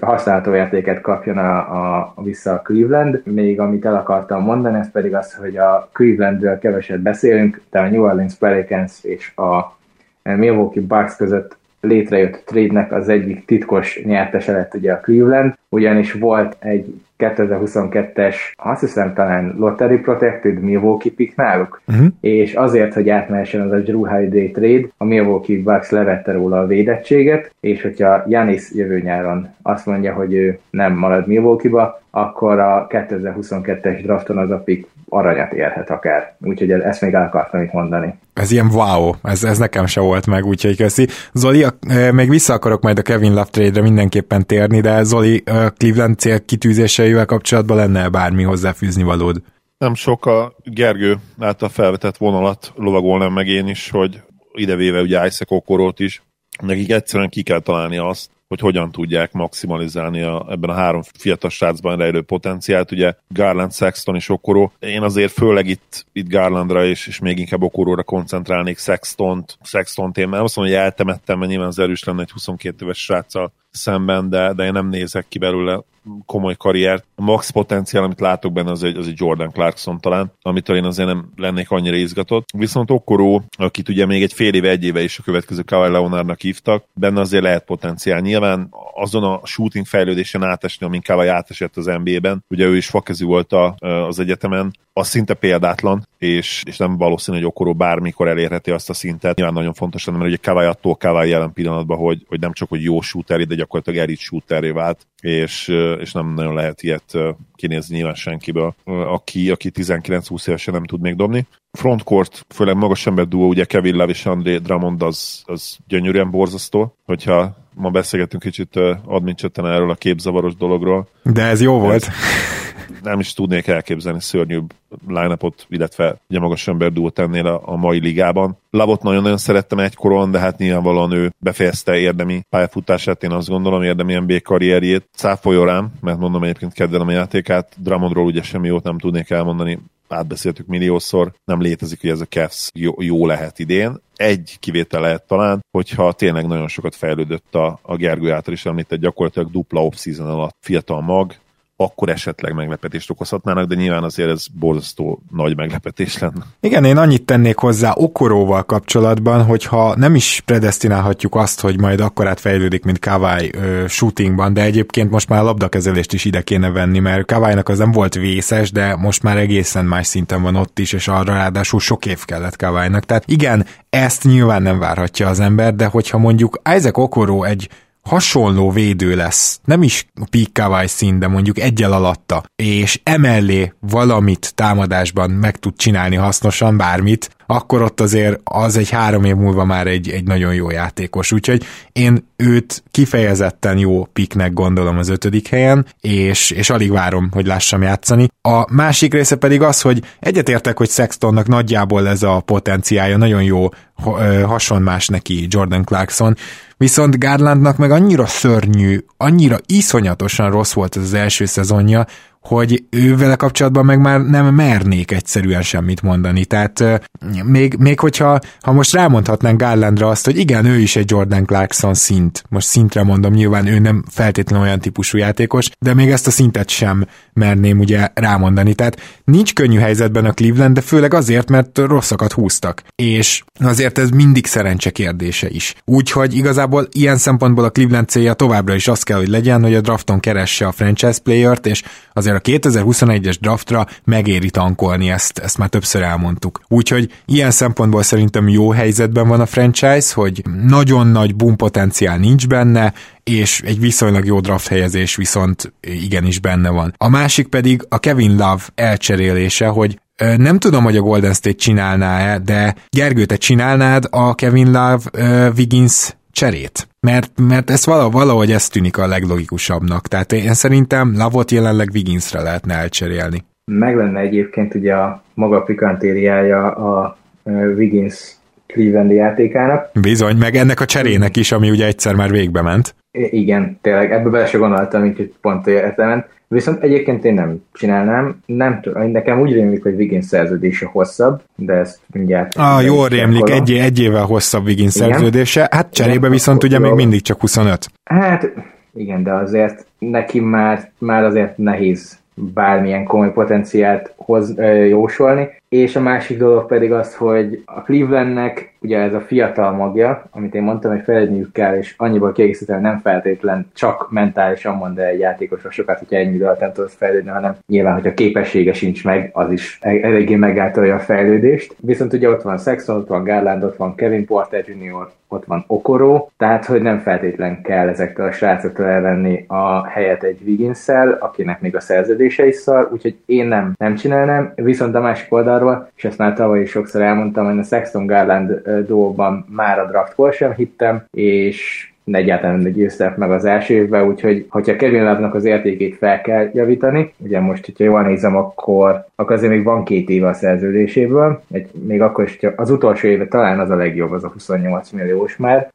Speaker 3: használható értéket kapjon a, a, vissza a Cleveland. Még amit el akartam mondani, ez pedig az, hogy a Clevelandről keveset beszélünk, de a New Orleans Pelicans és a Milwaukee Bucks között létrejött trade-nek az egyik titkos nyertese lett ugye a Cleveland, ugyanis volt egy 2022-es, azt hiszem talán Lottery Protected Milwaukee pick náluk, uh-huh. és azért, hogy átmehessen az a Drew Holiday trade, a Milwaukee Bucks levette róla a védettséget, és hogyha Janis jövő nyáron azt mondja, hogy ő nem marad Milwaukee-ba, akkor a 2022-es drafton az a pick aranyat érhet akár. Úgyhogy ezt még el akartam itt mondani.
Speaker 1: Ez ilyen wow, ez, ez nekem se volt meg, úgyhogy köszi. Zoli, még vissza akarok majd a Kevin Love trade-re mindenképpen térni, de Zoli, Cleveland cél kitűzéseivel kapcsolatban lenne bármi hozzáfűzni valód?
Speaker 2: Nem sok a Gergő által felvetett vonalat lovagolnám meg én is, hogy idevéve ugye Isaac Okorot is, nekik egyszerűen ki kell találni azt, hogy hogyan tudják maximalizálni a, ebben a három fiatal srácban rejlő potenciált. Ugye Garland, Sexton és Okoro. Én azért főleg itt, itt Garlandra és, és még inkább Okoróra koncentrálnék Sextont. Sextont én már azt mondom, hogy eltemettem, mert nyilván az erős lenne egy 22 éves sráccal szemben, de, de én nem nézek ki belőle komoly karriert. A max potenciál, amit látok benne, az egy, az egy Jordan Clarkson talán, amitől én azért nem lennék annyira izgatott. Viszont Okkoró, akit ugye még egy fél éve, egy éve is a következő Kawhi Leonardnak hívtak, benne azért lehet potenciál. Nyilván azon a shooting fejlődésen átesni, amin Kawhi átesett az NBA-ben, ugye ő is fakezű volt a, az egyetemen, az szinte példátlan, és, és nem valószínű, hogy Okoró bármikor elérheti azt a szintet. Nyilván nagyon fontos lenne, mert ugye Kawai attól Kawai jelen pillanatban, hogy, hogy nem csak hogy jó shooter, de gyakorlatilag elit shooteré vált, és, és nem nagyon lehet ilyet kinézni nyilván senkiből, aki, aki 19-20 évesen nem tud még dobni. Frontcourt, főleg magas ember duo, ugye Kevin Love és André Drummond az, az gyönyörűen borzasztó, hogyha ma beszélgetünk kicsit admin erről a képzavaros dologról.
Speaker 1: De ez jó volt. Ez,
Speaker 2: nem is tudnék elképzelni szörnyűbb line illetve ugye magas ember duót ennél a, a mai ligában. Lavot nagyon-nagyon szerettem egykoron, de hát nyilvánvalóan ő befejezte érdemi pályafutását, én azt gondolom, érdemi NBA karrierjét. Cáfoljon rám, mert mondom egyébként kedvelem a játékát. Dramondról ugye semmi jót nem tudnék elmondani, átbeszéltük milliószor, nem létezik, hogy ez a Cavs jó, jó lehet idén. Egy kivétel lehet talán, hogyha tényleg nagyon sokat fejlődött a, a Gergő által is említett gyakorlatilag dupla off alatt fiatal mag, akkor esetleg meglepetést okozhatnának, de nyilván azért ez borzasztó nagy meglepetés lenne.
Speaker 1: Igen, én annyit tennék hozzá Okoróval kapcsolatban, hogyha nem is predestinálhatjuk azt, hogy majd akkorát fejlődik, mint Kawai shootingban, de egyébként most már a labdakezelést is ide kéne venni, mert Kawainak az nem volt vészes, de most már egészen más szinten van ott is, és arra ráadásul sok év kellett Kawainak. Tehát igen, ezt nyilván nem várhatja az ember, de hogyha mondjuk Isaac Okoró egy hasonló védő lesz, nem is a Peak szín, de mondjuk egyel alatta, és emellé valamit támadásban meg tud csinálni hasznosan, bármit, akkor ott azért az egy három év múlva már egy, egy nagyon jó játékos. Úgyhogy én őt kifejezetten jó piknek gondolom az ötödik helyen, és, és alig várom, hogy lássam játszani. A másik része pedig az, hogy egyetértek, hogy Sextonnak nagyjából ez a potenciája, nagyon jó hasonmás neki Jordan Clarkson, viszont Garlandnak meg annyira szörnyű, annyira iszonyatosan rossz volt ez az első szezonja, hogy ővele kapcsolatban meg már nem mernék egyszerűen semmit mondani. Tehát még, még hogyha ha most rámondhatnánk Garlandra azt, hogy igen, ő is egy Jordan Clarkson szint. Most szintre mondom, nyilván ő nem feltétlenül olyan típusú játékos, de még ezt a szintet sem merném ugye rámondani. Tehát nincs könnyű helyzetben a Cleveland, de főleg azért, mert rosszakat húztak. És azért ez mindig szerencse kérdése is. Úgyhogy igazából ilyen szempontból a Cleveland célja továbbra is az kell, hogy legyen, hogy a drafton keresse a franchise playert, és azért azért a 2021-es draftra megéri tankolni, ezt, ezt már többször elmondtuk. Úgyhogy ilyen szempontból szerintem jó helyzetben van a franchise, hogy nagyon nagy boom potenciál nincs benne, és egy viszonylag jó draft helyezés viszont igenis benne van. A másik pedig a Kevin Love elcserélése, hogy nem tudom, hogy a Golden State csinálná-e, de Gergő, te csinálnád a Kevin Love uh, Wiggins cserét? Mert, mert ez valahogy ez tűnik a leglogikusabbnak. Tehát én szerintem Lavot jelenleg Wigginsre lehetne elcserélni.
Speaker 3: Meg lenne egyébként ugye a maga pikantériája a Wiggins Clevelandi játékának.
Speaker 1: Bizony, meg ennek a cserének is, ami ugye egyszer már végbe ment.
Speaker 3: I- igen, tényleg, ebbe bele se gondoltam, hogy pont értelmen. Viszont egyébként én nem csinálnám. Nem tudom, nekem úgy rémlik, hogy Wiggins szerződése hosszabb, de ezt mindjárt...
Speaker 1: Ah, jól rémlik, egy, egy évvel hosszabb Wiggins szerződése. Hát cserébe viszont ugye még mindig csak 25.
Speaker 3: Hát igen, de azért neki már, már azért nehéz bármilyen komoly potenciált hoz, jósolni, és a másik dolog pedig az, hogy a Clevelandnek ugye ez a fiatal magja, amit én mondtam, hogy fejlődniük kell, és annyiból kiegészíteni nem feltétlen csak mentálisan mond egy játékosra sokat, hogyha ennyi időt nem tudod fejlődni, hanem nyilván, hogyha képessége sincs meg, az is eléggé megáltalja a fejlődést. Viszont ugye ott van Sexton, ott van Garland, ott van Kevin Porter Jr., ott van Okoro, tehát hogy nem feltétlen kell ezektől a srácoktól elvenni a helyet egy wiggins akinek még a szerződése is szar, úgyhogy én nem, nem csinálnám, viszont a másik oldalról, és ezt már tavaly is sokszor elmondtam, hogy a Sexton Garland dolgban már a draftkor sem hittem, és egyáltalán nem győztek meg az első évben, úgyhogy hogyha Kevin love az értékét fel kell javítani, ugye most, hogyha jól nézem, akkor, akkor azért még van két éve a szerződéséből, egy, még akkor is, az utolsó éve talán az a legjobb, az a 28 milliós már,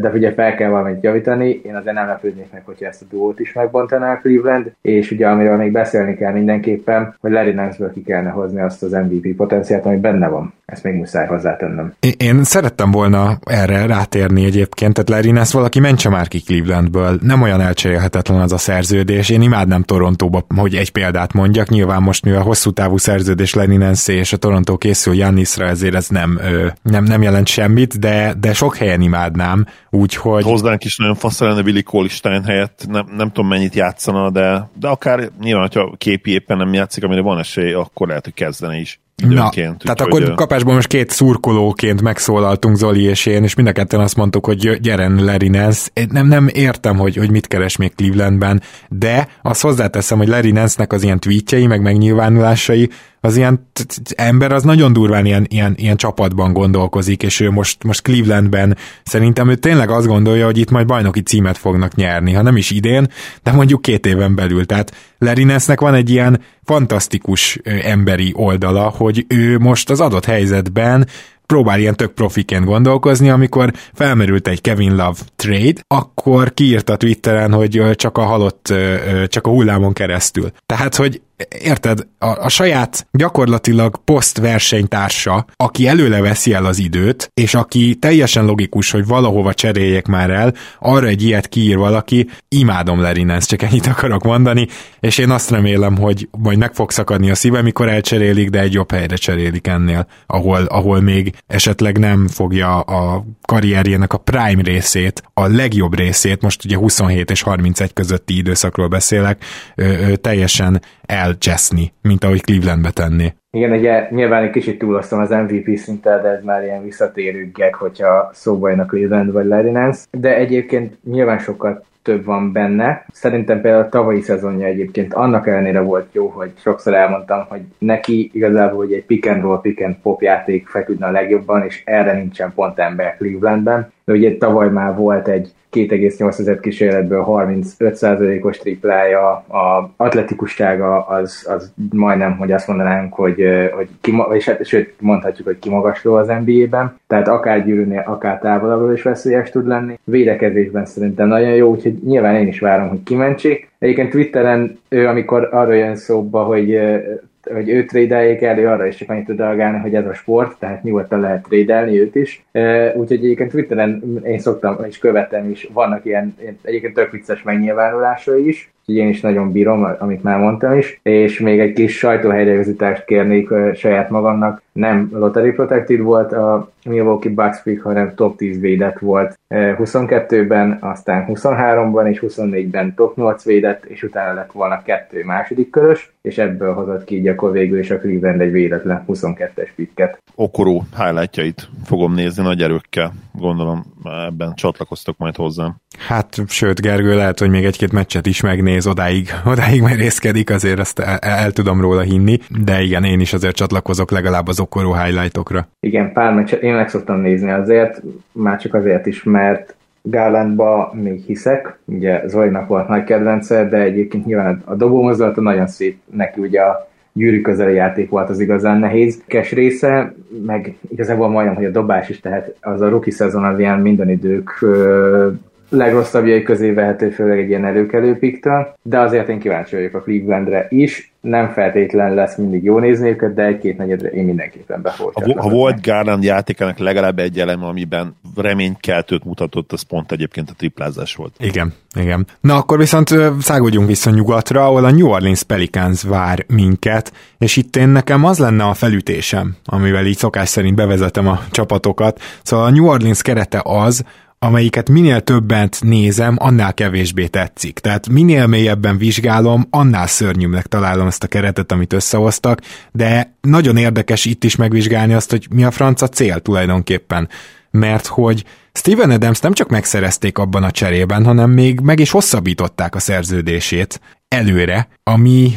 Speaker 3: de ugye fel kell valamit javítani, én azért nem lepődnék meg, hogyha ezt a duót is megbontaná a Cleveland, és ugye amiről még beszélni kell mindenképpen, hogy Larry Nance-ből ki kellene hozni azt az MVP potenciált, ami benne van. Ezt még muszáj hozzátennem.
Speaker 1: Én szerettem volna erre rátérni egyébként, tehát Larry Nance mentse már ki Clevelandből, nem olyan elcserélhetetlen az a szerződés. Én imádnám Torontóba, hogy egy példát mondjak. Nyilván most, mivel hosszú távú szerződés Nance és a Torontó készül Jannisra, ezért ez nem, nem, nem jelent semmit, de, de sok helyen imádnám, úgyhogy...
Speaker 2: Hozzánk is nagyon fasz lenne Billy Colistein helyett, nem, nem tudom mennyit játszana, de, de akár nyilván, hogyha képi éppen nem játszik, amire van esély, akkor lehet, hogy kezdene is.
Speaker 1: Na, tehát akkor hogy, kapásból most két szurkolóként megszólaltunk Zoli és én, és mind a ketten azt mondtuk, hogy gyeren Larry Nance. Nem, nem értem, hogy, hogy mit keres még Clevelandben, de azt hozzáteszem, hogy Larry Nance-nek az ilyen tweetjei, meg megnyilvánulásai az ilyen ember az nagyon durván ilyen, ilyen, ilyen csapatban gondolkozik, és ő most, most Clevelandben szerintem ő tényleg azt gondolja, hogy itt majd bajnoki címet fognak nyerni, ha nem is idén, de mondjuk két éven belül. Tehát Larry Nance-nek van egy ilyen fantasztikus emberi oldala, hogy ő most az adott helyzetben próbál ilyen tök profiként gondolkozni, amikor felmerült egy Kevin Love trade, akkor kiírta Twitteren, hogy csak a halott, csak a hullámon keresztül. Tehát, hogy érted, a, a saját gyakorlatilag poszt versenytársa, aki előle veszi el az időt, és aki teljesen logikus, hogy valahova cseréljek már el, arra egy ilyet kiír valaki, imádom Larry Nance, csak ennyit akarok mondani, és én azt remélem, hogy majd meg fog szakadni a szíve, mikor elcserélik, de egy jobb helyre cserélik ennél, ahol, ahol még esetleg nem fogja a karrierjének a prime részét, a legjobb részét, most ugye 27 és 31 közötti időszakról beszélek, ö, ö, teljesen elcseszni, mint ahogy Clevelandbe tenné.
Speaker 3: Igen, ugye nyilván egy kicsit túloztam az MVP szinten, de ez már ilyen visszatérő gag, hogyha szóba jön a Cleveland vagy Larry Nance. De egyébként nyilván sokkal több van benne. Szerintem például a tavalyi szezonja egyébként annak ellenére volt jó, hogy sokszor elmondtam, hogy neki igazából hogy egy pick and roll, pick and pop játék feküdne a legjobban, és erre nincsen pont ember Clevelandben. De ugye tavaly már volt egy 2,8 kísérletből 35%-os triplája, a atletikussága az, az majdnem, hogy azt mondanánk, hogy, hogy kima, és hát, sőt, mondhatjuk, hogy kimagasló az NBA-ben, tehát akár gyűrűnél, akár távolabbról is veszélyes tud lenni. Védekezésben szerintem nagyon jó, úgyhogy nyilván én is várom, hogy kimentsék. Egyébként Twitteren ő, amikor arra jön szóba, hogy hogy őt trédeljék elő, arra is csak annyit tud reagálni, hogy ez a sport, tehát nyugodtan lehet trédelni őt is. Úgyhogy egyébként Twitteren én szoktam, és követem is, vannak ilyen egyébként tök vicces megnyilvánulásai is, úgyhogy én is nagyon bírom, amit már mondtam is, és még egy kis sajtóhelyreigazítást kérnék saját magamnak. Nem lottery protected volt a Milwaukee Bucks pick, hanem top 10 védett volt 22-ben, aztán 23-ban és 24-ben top 8 védett, és utána lett volna kettő második körös, és ebből hozott ki így akkor végül is a Cleveland egy véletlen 22-es picket.
Speaker 2: Okoró highlightjait fogom nézni nagy erőkkel, gondolom ebben csatlakoztok majd hozzám.
Speaker 1: Hát, sőt, Gergő, lehet, hogy még egy-két meccset is megnéz, odáig, odáig merészkedik, azért ezt el, el, tudom róla hinni, de igen, én is azért csatlakozok legalább az okoró highlightokra.
Speaker 3: Igen, pár meccset én meg szoktam nézni azért, már csak azért is, mert Garlandba még hiszek, ugye Zolinak volt nagy kedvence, de egyébként nyilván a dobómozdulata nagyon szép, neki ugye a gyűrű közeli játék volt az igazán nehéz. Kes része, meg igazából majdnem, hogy a dobás is, tehát az a rookie szezon az ilyen minden idők legrosszabbjai közé vehető, főleg egy ilyen előkelő piktől, de azért én kíváncsi vagyok a Clevelandre is. Nem feltétlen lesz mindig jó nézni őket, de egy-két negyedre én mindenképpen befolyom.
Speaker 2: Ha, ha volt Garland játékának legalább egy elem, amiben reménykeltőt mutatott, az pont egyébként a triplázás volt.
Speaker 1: Igen, igen. Na akkor viszont száguljunk vissza nyugatra, ahol a New Orleans Pelicans vár minket, és itt én nekem az lenne a felütésem, amivel így szokás szerint bevezetem a csapatokat. Szóval a New Orleans kerete az, amelyiket minél többet nézem, annál kevésbé tetszik. Tehát minél mélyebben vizsgálom, annál szörnyűbbnek találom ezt a keretet, amit összehoztak, de nagyon érdekes itt is megvizsgálni azt, hogy mi a franca cél tulajdonképpen. Mert hogy Steven Adams nem csak megszerezték abban a cserében, hanem még meg is hosszabbították a szerződését előre, ami,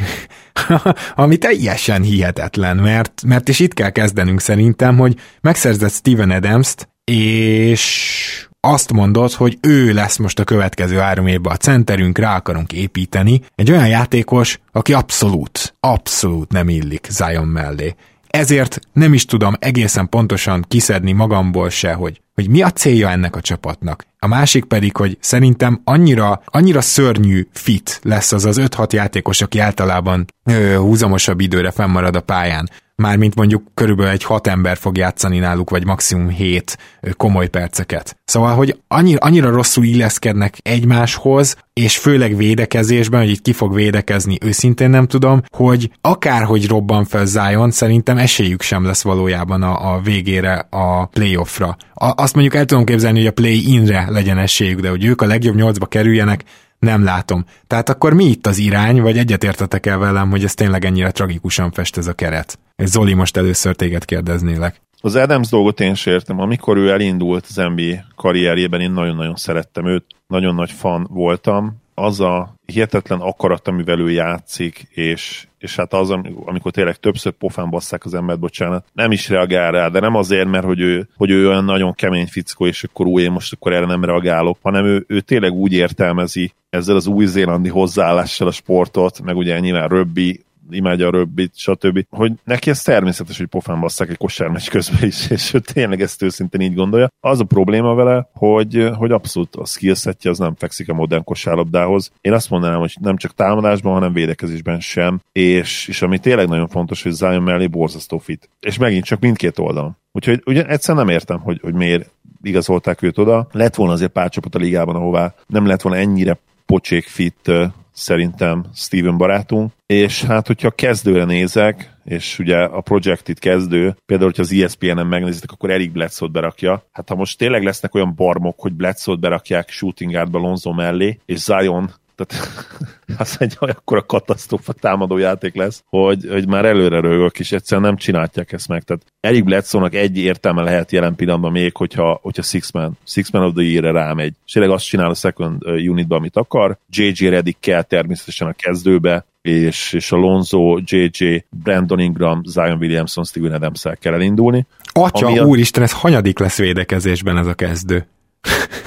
Speaker 1: ami teljesen hihetetlen, mert, mert is itt kell kezdenünk szerintem, hogy megszerzett Steven Adams-t, és azt mondod, hogy ő lesz most a következő három évben a centerünk, rá akarunk építeni. Egy olyan játékos, aki abszolút, abszolút nem illik Zion mellé. Ezért nem is tudom egészen pontosan kiszedni magamból se, hogy, hogy mi a célja ennek a csapatnak. A másik pedig, hogy szerintem annyira, annyira szörnyű fit lesz az az 5-6 játékos, aki általában ö, húzamosabb időre fennmarad a pályán mármint mondjuk körülbelül egy hat ember fog játszani náluk, vagy maximum hét komoly perceket. Szóval, hogy annyira, annyira rosszul illeszkednek egymáshoz, és főleg védekezésben, hogy itt ki fog védekezni, őszintén nem tudom, hogy akárhogy robban fel Zion, szerintem esélyük sem lesz valójában a, a végére a playoffra. A, azt mondjuk el tudom képzelni, hogy a play-inre legyen esélyük, de hogy ők a legjobb nyolcba kerüljenek, nem látom. Tehát akkor mi itt az irány, vagy egyetértetek el velem, hogy ez tényleg ennyire tragikusan fest ez a keret? És Zoli, most először téged kérdeznélek.
Speaker 2: Az Adams dolgot én sem értem. Amikor ő elindult az NBA karrierjében, én nagyon-nagyon szerettem őt, nagyon nagy fan voltam. Az a hihetetlen akarat, amivel ő játszik, és, és hát az, amikor tényleg többször pofán basszák az embert, bocsánat, nem is reagál rá, de nem azért, mert hogy ő, hogy ő olyan nagyon kemény fickó, és akkor új, én most akkor erre nem reagálok, hanem ő, ő tényleg úgy értelmezi ezzel az új-zélandi hozzáállással a sportot, meg ugye nyilván röbbi, imádja a röbbit, stb. Hogy neki ez természetes, hogy pofán basszák egy kosármeccs közben is, és ő tényleg ezt őszintén így gondolja. Az a probléma vele, hogy, hogy abszolút a skillsetje az nem fekszik a modern kosárlabdához. Én azt mondanám, hogy nem csak támadásban, hanem védekezésben sem, és, és ami tényleg nagyon fontos, hogy Zion mellé borzasztó fit. És megint csak mindkét oldalon. Úgyhogy ugye egyszer nem értem, hogy, hogy miért igazolták őt oda. Lett volna azért pár csapat a ligában, ahová nem lett volna ennyire pocsék fit szerintem Steven barátunk, és hát, hogyha kezdőre nézek, és ugye a Projected kezdő, például, hogyha az ESPN-en megnézitek, akkor Eric Bledsoe-t berakja. Hát ha most tényleg lesznek olyan barmok, hogy Bledsoe-t berakják shooting guardba Lonzo mellé, és Zion tehát az egy a katasztrófa támadó játék lesz, hogy, hogy már előre rögök, és egyszerűen nem csinálják ezt meg. Tehát Eric Bledsoe-nak egy értelme lehet jelen pillanatban még, hogyha, hogyha Six Man, Six Man of the Year-re rámegy. És tényleg azt csinál a second unitban, amit akar. JJ Redick kell természetesen a kezdőbe, és, és a Lonzo, JJ, Brandon Ingram, Zion Williamson, Steven adams kell elindulni.
Speaker 1: Atya, a... úristen, ez hanyadik lesz védekezésben ez a kezdő?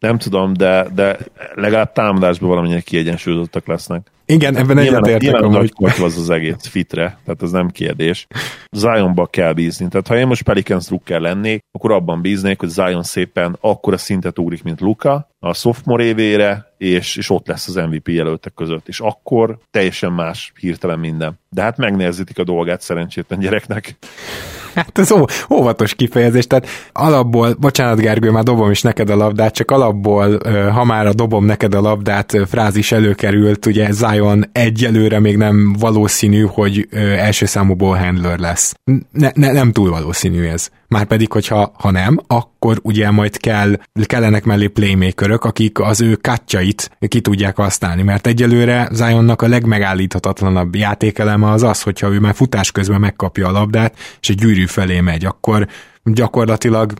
Speaker 2: nem tudom, de, de legalább támadásban valamennyire kiegyensúlyozottak lesznek.
Speaker 1: Igen, ebben egyetértek.
Speaker 2: Nyilván nagy az az egész fitre, tehát ez nem kérdés. Zionba kell bízni. Tehát ha én most Pelicans drukker lennék, akkor abban bíznék, hogy Zion szépen akkora szintet ugrik, mint Luka, a sophomore évére, és, és ott lesz az MVP jelöltek között, és akkor teljesen más hirtelen minden. De hát megnehezítik a dolgát szerencsétlen gyereknek.
Speaker 1: Hát ez ó, óvatos kifejezés, tehát alapból, bocsánat Gergő, már dobom is neked a labdát, csak alapból, ha már a dobom neked a labdát frázis előkerült, ugye Zion egyelőre még nem valószínű, hogy első számú ball handler lesz. Ne, ne, nem túl valószínű ez. Márpedig, hogyha ha nem, akkor ugye majd kell, kellenek mellé playmakerök, akik az ő kátjait ki tudják használni, mert egyelőre Zionnak a legmegállíthatatlanabb játékeleme az az, hogyha ő már futás közben megkapja a labdát, és egy gyűrű felé megy, akkor gyakorlatilag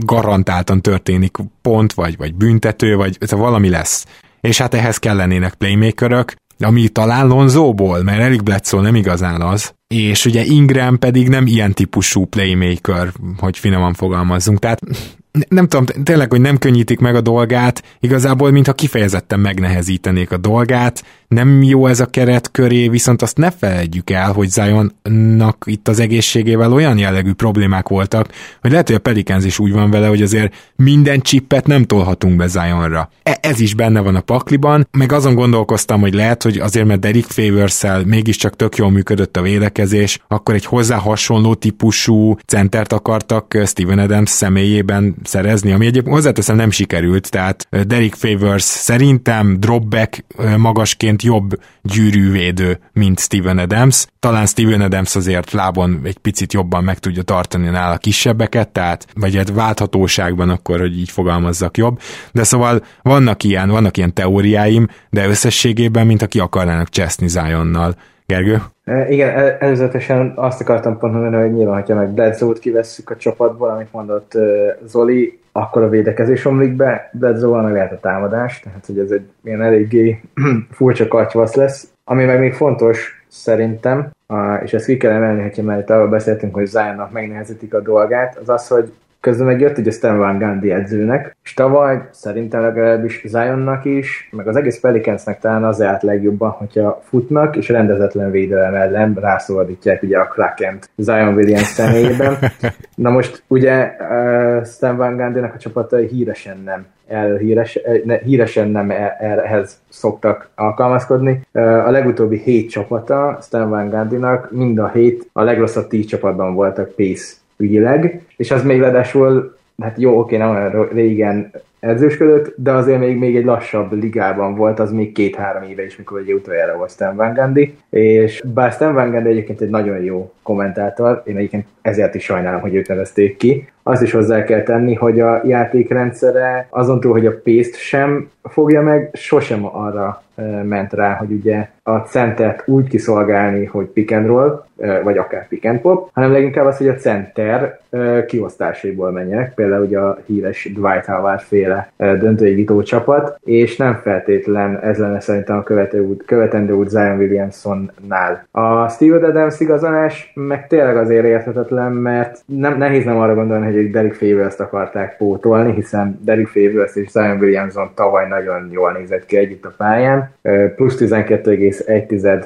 Speaker 1: garantáltan történik pont, vagy, vagy büntető, vagy valami lesz. És hát ehhez kellenének playmakerök, ami talán Lonzóból, mert Eric Bledsoe nem igazán az, és ugye Ingram pedig nem ilyen típusú playmaker, hogy finoman fogalmazzunk, tehát nem tudom, tényleg, hogy nem könnyítik meg a dolgát, igazából, mintha kifejezetten megnehezítenék a dolgát, nem jó ez a keret köré, viszont azt ne felejtjük el, hogy Zionnak itt az egészségével olyan jellegű problémák voltak, hogy lehet, hogy a Pelicans is úgy van vele, hogy azért minden csippet nem tolhatunk be Zionra. E- ez is benne van a pakliban, meg azon gondolkoztam, hogy lehet, hogy azért, mert Derek favors mégiscsak tök jól működött a védekezés, akkor egy hozzá hasonló típusú centert akartak Steven Adams személyében szerezni, ami egyébként hozzáteszem nem sikerült, tehát Derek Favors szerintem dropback magasként jobb gyűrűvédő, mint Steven Adams. Talán Steven Adams azért lábon egy picit jobban meg tudja tartani nála kisebbeket, tehát vagy egy válthatóságban akkor, hogy így fogalmazzak jobb. De szóval vannak ilyen, vannak ilyen teóriáim, de összességében, mint aki akarnának cseszni Zionnal. Gergő?
Speaker 3: E, igen, e, előzetesen azt akartam pont mondani, hogy nyilván, ha meg Bledsoe-t kivesszük a csapatból, amit mondott Zoli, akkor a védekezés omlik be, Bledsoe-val meg lehet a támadás, tehát hogy ez egy ilyen eléggé furcsa katyvasz lesz. Ami meg még fontos szerintem, és ezt ki kell emelni, hogyha már itt arról beszéltünk, hogy Zionnak megnehezítik a dolgát, az az, hogy Közben meg jött ugye Stan Van Gundy edzőnek, és tavaly szerintem legalábbis Zionnak is, meg az egész Pelicansnek talán az állt legjobban, hogyha futnak, és rendezetlen védelem ellen rászordítják ugye a Krakent Zion Williams személyében. Na most ugye uh, Stan Van Gundy-nek a csapatai híresen nem el, híres, ne, híresen nem ehhez szoktak alkalmazkodni. A legutóbbi hét csapata Stan Van Gundy-nak mind a hét a legrosszabb tíz csapatban voltak Pace ügyileg, és az még leadásul, hát jó, oké, nem olyan régen edzősködött, de azért még, még egy lassabb ligában volt, az még két-három éve is, mikor egy utoljára volt Stan Van Gundy, és bár Stan Van Gundy egyébként egy nagyon jó kommentátor, én egyébként ezért is sajnálom, hogy őt nevezték ki. Azt is hozzá kell tenni, hogy a játékrendszere azon túl, hogy a pace sem fogja meg, sosem arra ment rá, hogy ugye a centert úgy kiszolgálni, hogy pick and roll, vagy akár pick and pop, hanem leginkább az, hogy a center kiosztásaiból menjenek, például ugye a híres Dwight Howard féle döntőigító csapat, és nem feltétlen ez lenne szerintem a út, követendő út Zion Williamsonnál. A Steve Adams igazolás meg tényleg azért érthetetlen, mert nem, nehéz nem arra gondolni, hogy Derek Favors-t akarták pótolni, hiszen Derek Favors és Zion Williamson tavaly nagyon jól nézett ki együtt a pályán, plusz 12,1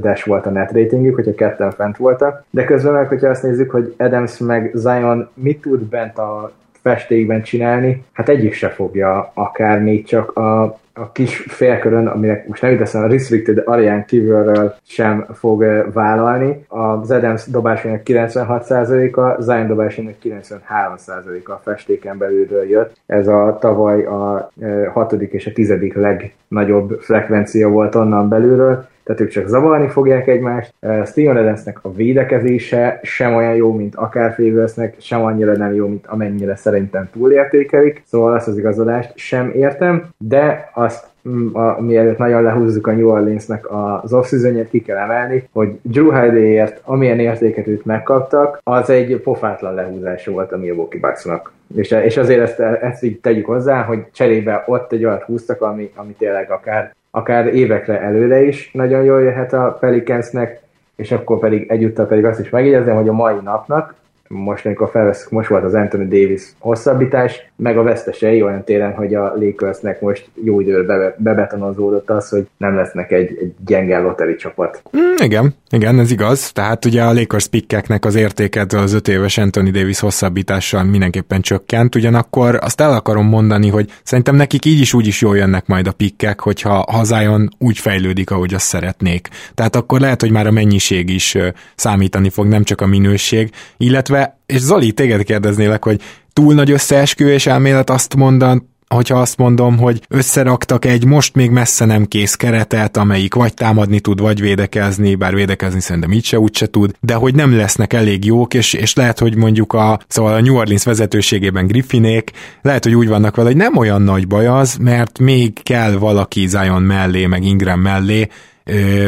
Speaker 3: dash volt a net ratingük, hogyha ketten fent voltak, de közben meg, hogyha azt nézzük, hogy Adams meg Zion mit tud bent a festékben csinálni, hát egyik se fogja akár még csak a a kis félkörön, aminek most nem juteszem, a restricted areán kívülről sem fog vállalni. Az Adams dobásának 96%-a, Zion dobásának 93%-a a festéken belülről jött. Ez a tavaly a hatodik és a tizedik legnagyobb frekvencia volt onnan belülről tehát ők csak zavarni fogják egymást. Steven Adamsnek a védekezése sem olyan jó, mint akár Favorsnek, sem annyira nem jó, mint amennyire szerintem túlértékelik, szóval azt az igazolást sem értem, de azt mm, a, mielőtt nagyon lehúzzuk a New Orleansnek az off ki kell emelni, hogy Drew Holiday-ért amilyen értéket őt megkaptak, az egy pofátlan lehúzása volt a Milwaukee Bucksnak. És, és azért ezt, ezt így tegyük hozzá, hogy cserébe ott egy olyat húztak, ami, ami tényleg akár akár évekre előre is nagyon jól jöhet a Pelicansnek, és akkor pedig egyúttal pedig azt is megjegyezném, hogy a mai napnak most, amikor felveszünk, most volt az Anthony Davis hosszabbítás, meg a vesztesei olyan téren, hogy a Lakersnek most jó időre be, bebetonozódott az, hogy nem lesznek egy, egy gyenge loteri csapat.
Speaker 1: Mm, igen, igen, ez igaz. Tehát ugye a Lakers pikkeknek az értéket az öt éves Anthony Davis hosszabbítással mindenképpen csökkent, ugyanakkor azt el akarom mondani, hogy szerintem nekik így is úgy is jól jönnek majd a pikkek, hogyha hazájon úgy fejlődik, ahogy azt szeretnék. Tehát akkor lehet, hogy már a mennyiség is számítani fog, nem csak a minőség, illetve, és Zoli, téged kérdeznélek, hogy túl nagy összeesküvés elmélet azt mondan, hogyha azt mondom, hogy összeraktak egy most még messze nem kész keretet, amelyik vagy támadni tud, vagy védekezni, bár védekezni szerintem így se úgyse tud, de hogy nem lesznek elég jók, és, és lehet, hogy mondjuk a, szóval a New Orleans vezetőségében Griffinék, lehet, hogy úgy vannak vele, hogy nem olyan nagy baj az, mert még kell valaki Zion mellé, meg Ingram mellé,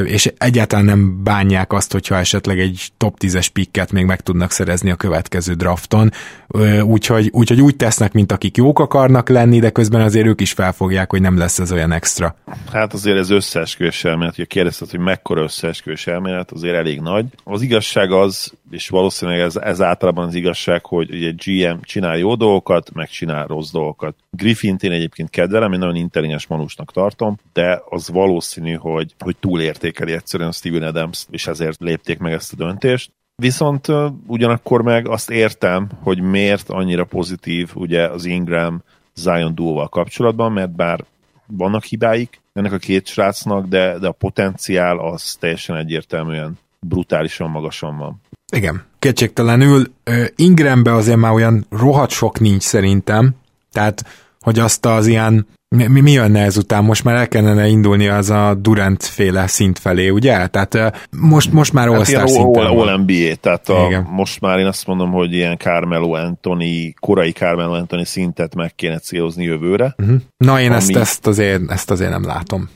Speaker 1: és egyáltalán nem bánják azt, hogyha esetleg egy top 10-es pikket még meg tudnak szerezni a következő drafton, úgyhogy, úgyhogy úgy tesznek, mint akik jók akarnak lenni, de közben azért ők is felfogják, hogy nem lesz ez olyan extra.
Speaker 2: Hát azért ez összeesküvés elmélet, hogy kérdezted, hogy mekkora összeesküvés elmélet, azért elég nagy. Az igazság az, és valószínűleg ez, ez általában az igazság, hogy ugye GM csinál jó dolgokat, meg csinál rossz dolgokat. griffin én egyébként kedvelem, én nagyon intelligens manusnak tartom, de az valószínű, hogy, hogy túlértékeli egyszerűen Steven Adams, és ezért lépték meg ezt a döntést. Viszont ugyanakkor meg azt értem, hogy miért annyira pozitív ugye az Ingram Zion duóval kapcsolatban, mert bár vannak hibáik ennek a két srácnak, de, de a potenciál az teljesen egyértelműen brutálisan magasan van.
Speaker 1: Igen, kétségtelenül Ingrambe azért már olyan rohadt sok nincs szerintem, tehát hogy azt az ilyen mi, mi, jönne ezután? Most már el kellene indulni az a Durant féle szint felé, ugye? Tehát most, most már
Speaker 2: all hát szinten all, all NBA, tehát a, most már én azt mondom, hogy ilyen Carmelo Anthony, korai Carmelo Anthony szintet meg kéne célozni jövőre.
Speaker 1: Uh-huh. Na én ami... ezt, ezt, azért, ezt azért nem látom.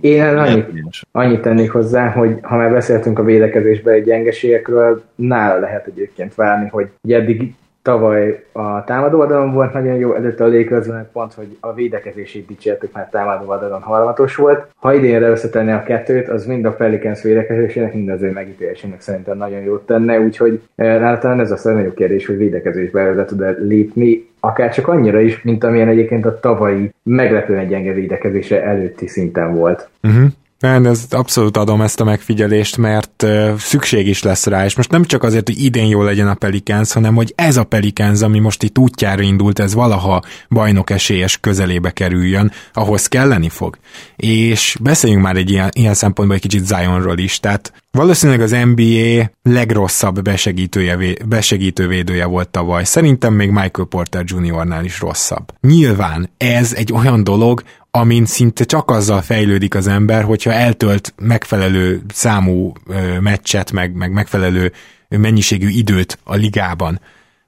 Speaker 3: Én annyit, annyit tennék hozzá, hogy ha már beszéltünk a védekezésben egy gyengeségekről, nála lehet egyébként várni, hogy eddig tavaly a támadó oldalon volt nagyon jó, előtte a lakers pont, hogy a védekezését dicsértük, mert támadó oldalon harmatos volt. Ha idénre összetenni a kettőt, az mind a Pelicans védekezésének, mind az ő megítélésének szerintem nagyon jót tenne, úgyhogy talán ez a nagyobb kérdés, hogy védekezésbe előre tud lépni, akár csak annyira is, mint amilyen egyébként a tavalyi meglepően gyenge védekezése előtti szinten volt.
Speaker 1: Uh-huh. Nem, ez abszolút adom ezt a megfigyelést, mert szükség is lesz rá, és most nem csak azért, hogy idén jó legyen a Pelicans, hanem hogy ez a Pelicans, ami most itt útjára indult, ez valaha bajnok esélyes közelébe kerüljön, ahhoz kelleni fog. És beszéljünk már egy ilyen, ilyen szempontból egy kicsit Zionról is, tehát valószínűleg az NBA legrosszabb besegítője, besegítő védője volt tavaly. Szerintem még Michael Porter Jr.-nál is rosszabb. Nyilván ez egy olyan dolog, amin szinte csak azzal fejlődik az ember, hogyha eltölt megfelelő számú meccset, meg, meg megfelelő mennyiségű időt a ligában.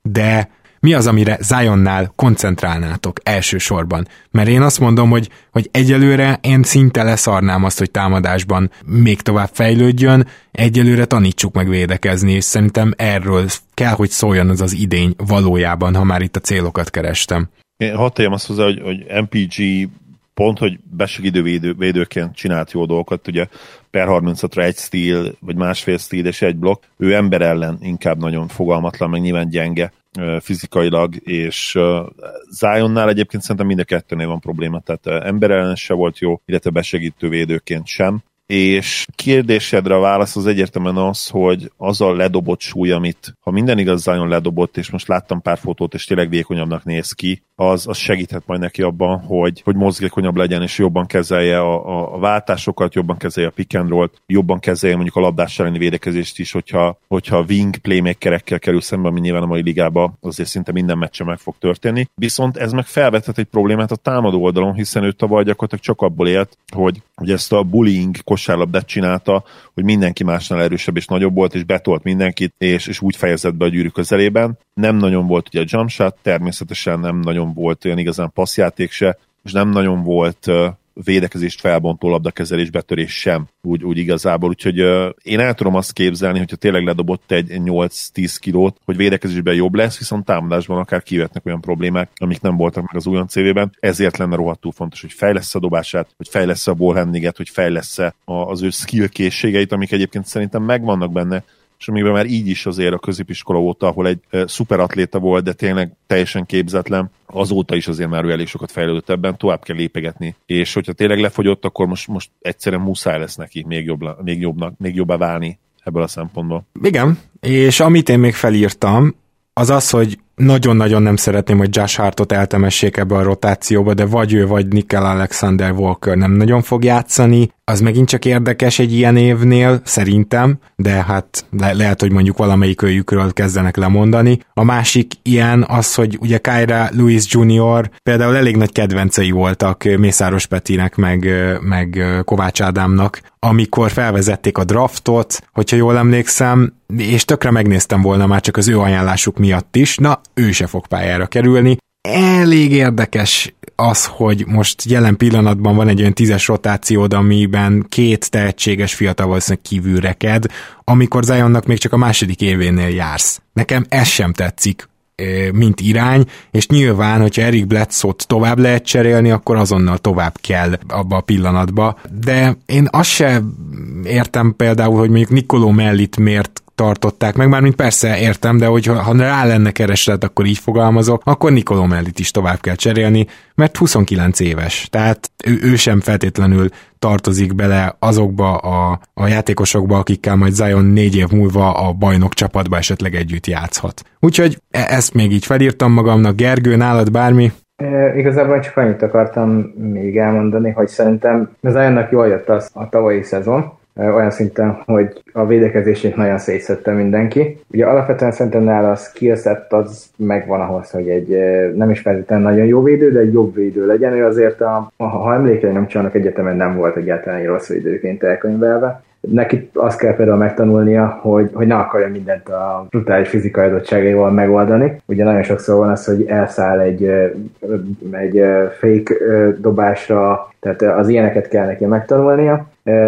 Speaker 1: De mi az, amire Zionnál koncentrálnátok elsősorban? Mert én azt mondom, hogy, hogy egyelőre én szinte leszarnám azt, hogy támadásban még tovább fejlődjön, egyelőre tanítsuk meg védekezni, és szerintem erről kell, hogy szóljon az az idény valójában, ha már itt a célokat kerestem.
Speaker 2: Én hadd azt hozzá, hogy, hogy MPG pont, hogy besegítő védő, védőként csinált jó dolgokat, ugye per 36-ra egy stíl, vagy másfél stíl és egy blokk, ő ember ellen inkább nagyon fogalmatlan, meg nyilván gyenge fizikailag, és Zionnál egyébként szerintem mind a kettőnél van probléma, tehát ember ellen se volt jó, illetve besegítő védőként sem. És kérdésedre a válasz az egyértelműen az, hogy az a ledobott súly, amit ha minden igaz Zion ledobott, és most láttam pár fotót, és tényleg vékonyabbnak néz ki, az, az segíthet majd neki abban, hogy, hogy mozgékonyabb legyen, és jobban kezelje a, a, a váltásokat, jobban kezelje a pick and roll jobban kezelje mondjuk a labdás elleni védekezést is, hogyha, hogyha wing playmakerekkel kerül szembe, ami nyilván a mai ligába azért szinte minden meccse meg fog történni. Viszont ez meg felvethet egy problémát a támadó oldalon, hiszen ő tavaly gyakorlatilag csak abból élt, hogy, hogy ezt a bullying kosárlabdát csinálta, hogy mindenki másnál erősebb és nagyobb volt, és betolt mindenkit, és, és úgy fejezett be a gyűrű közelében. Nem nagyon volt ugye a jump shot, természetesen nem nagyon volt olyan igazán passzjáték se, és nem nagyon volt védekezést felbontó labdakezelés, betörés sem úgy, úgy igazából. Úgyhogy uh, én el tudom azt képzelni, hogyha tényleg ledobott egy 8-10 kilót, hogy védekezésben jobb lesz, viszont támadásban akár kivetnek olyan problémák, amik nem voltak meg az újon CV-ben. Ezért lenne rohadtul fontos, hogy fejlesz a dobását, hogy fejlesz a ballhandlinget, hogy fejlesz az ő skill készségeit, amik egyébként szerintem megvannak benne, és amiben már így is azért a középiskola óta, ahol egy szuperatléta volt, de tényleg teljesen képzetlen, azóta is azért már ő elég sokat fejlődött ebben, tovább kell lépegetni. És hogyha tényleg lefogyott, akkor most, most egyszerűen muszáj lesz neki még, jobb, még, jobbnak, még jobbá válni ebből a szempontból.
Speaker 1: Igen, és amit én még felírtam, az az, hogy nagyon-nagyon nem szeretném, hogy Josh Hartot eltemessék ebbe a rotációba, de vagy ő, vagy Nickel Alexander Walker nem nagyon fog játszani. Az megint csak érdekes egy ilyen évnél, szerintem, de hát le- lehet, hogy mondjuk valamelyik őjükről kezdenek lemondani. A másik ilyen az, hogy ugye Kyra Lewis Jr. például elég nagy kedvencei voltak Mészáros Petinek, meg, meg Kovács Ádámnak, amikor felvezették a draftot, hogyha jól emlékszem, és tökre megnéztem volna már csak az ő ajánlásuk miatt is, na, ő se fog pályára kerülni. Elég érdekes az, hogy most jelen pillanatban van egy olyan tízes rotációd, amiben két tehetséges fiatal valószínűleg kívül reked, amikor Zionnak még csak a második événél jársz. Nekem ez sem tetszik, mint irány, és nyilván, hogyha Eric Bledsoe-t tovább lehet cserélni, akkor azonnal tovább kell abba a pillanatba. De én azt sem értem például, hogy mondjuk Nikoló Mellit miért tartották meg, mármint persze értem, de hogyha ha rá lenne kereslet, akkor így fogalmazok, akkor Nikoló Mellit is tovább kell cserélni, mert 29 éves, tehát ő, ő sem feltétlenül tartozik bele azokba a, a játékosokba, akikkel majd Zion négy év múlva a bajnok csapatba esetleg együtt játszhat. Úgyhogy e- ezt még így felírtam magamnak. Gergő, nálad bármi?
Speaker 3: E, igazából csak annyit akartam még elmondani, hogy szerintem Zionnak jól jött az a tavalyi szezon, olyan szinten, hogy a védekezését nagyon szétszette mindenki. Ugye alapvetően szerintem nála a skillset az megvan ahhoz, hogy egy nem is feltétlenül nagyon jó védő, de egy jobb védő legyen. Ő azért, a, ha emlékeim nem csalnak egyetemen nem volt egyáltalán egy rossz védőként elkönyvelve. Neki azt kell például megtanulnia, hogy, hogy ne akarja mindent a brutális fizikai adottságaival megoldani. Ugye nagyon sokszor van az, hogy elszáll egy, egy fake dobásra, tehát az ilyeneket kell neki megtanulnia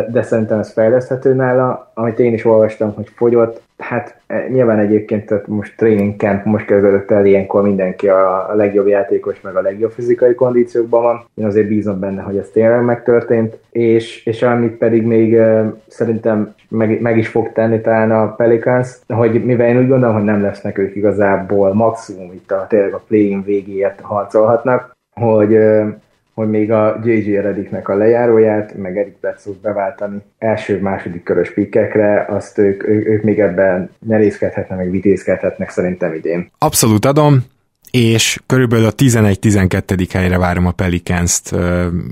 Speaker 3: de szerintem ez fejleszthető nála. Amit én is olvastam, hogy fogyott, hát e, nyilván egyébként tehát most training camp most kezdődött el, ilyenkor mindenki a, legjobb játékos, meg a legjobb fizikai kondíciókban van. Én azért bízom benne, hogy ez tényleg megtörtént, és, és amit pedig még szerintem meg, meg is fog tenni talán a Pelicans, hogy mivel én úgy gondolom, hogy nem lesznek ők igazából maximum itt a, tényleg a play-in végéért harcolhatnak, hogy hogy még a J.J. Reddicknek a lejáróját, meg Eric bledsoe beváltani első-második körös pikkekre, azt ők, ők, ők még ebben nerészkedhetnek, meg vitézkedhetnek szerintem idén.
Speaker 1: Abszolút adom, és körülbelül a 11-12. helyre várom a Pelicans-t,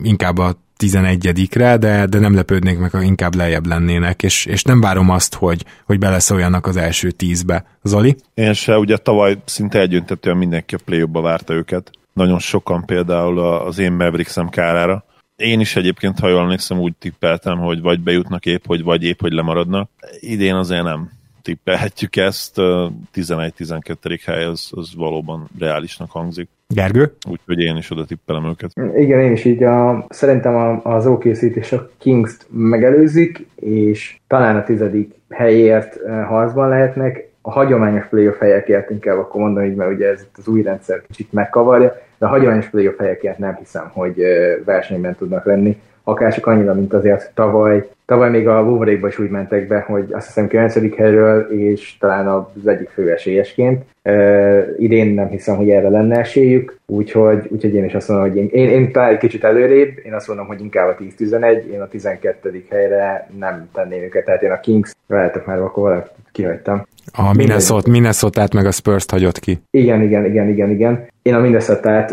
Speaker 1: inkább a 11-re, de, de nem lepődnék meg, ha inkább lejjebb lennének, és, és nem várom azt, hogy, hogy beleszóljanak az első tízbe. Zoli?
Speaker 2: Én se, ugye tavaly szinte egyöntetően mindenki a play várta őket nagyon sokan például az én Mavericksem kárára. Én is egyébként, ha jól emlékszem, úgy tippeltem, hogy vagy bejutnak épp, hogy vagy épp, hogy lemaradnak. Idén azért nem tippelhetjük ezt. 11-12. hely az, az valóban reálisnak hangzik.
Speaker 1: Gergő?
Speaker 2: Úgyhogy én is oda tippelem őket.
Speaker 3: Igen, én is így a, szerintem az okc és a Kings-t megelőzik, és talán a tizedik helyért harcban lehetnek. A hagyományos playoff helyekért inkább akkor mondom így, mert ugye ez az új rendszer kicsit megkavarja, de a hagyományos playoff helyekért nem hiszem, hogy versenyben tudnak lenni. Akár csak annyira, mint azért tavaly. Tavaly még a wolverine is úgy mentek be, hogy azt hiszem 9. helyről, és talán az egyik fő esélyesként. Uh, idén nem hiszem, hogy erre lenne esélyük, úgyhogy, úgyhogy én is azt mondom, hogy én, én, én talán egy kicsit előrébb, én azt mondom, hogy inkább a 10-11, én a 12. helyre nem tenném őket, tehát én a Kings, veletek már akkor valaki kihagytam.
Speaker 1: A Minnesota, minnesota meg a Spurs-t hagyott ki.
Speaker 3: Igen, igen, igen, igen, igen. Én a minnesota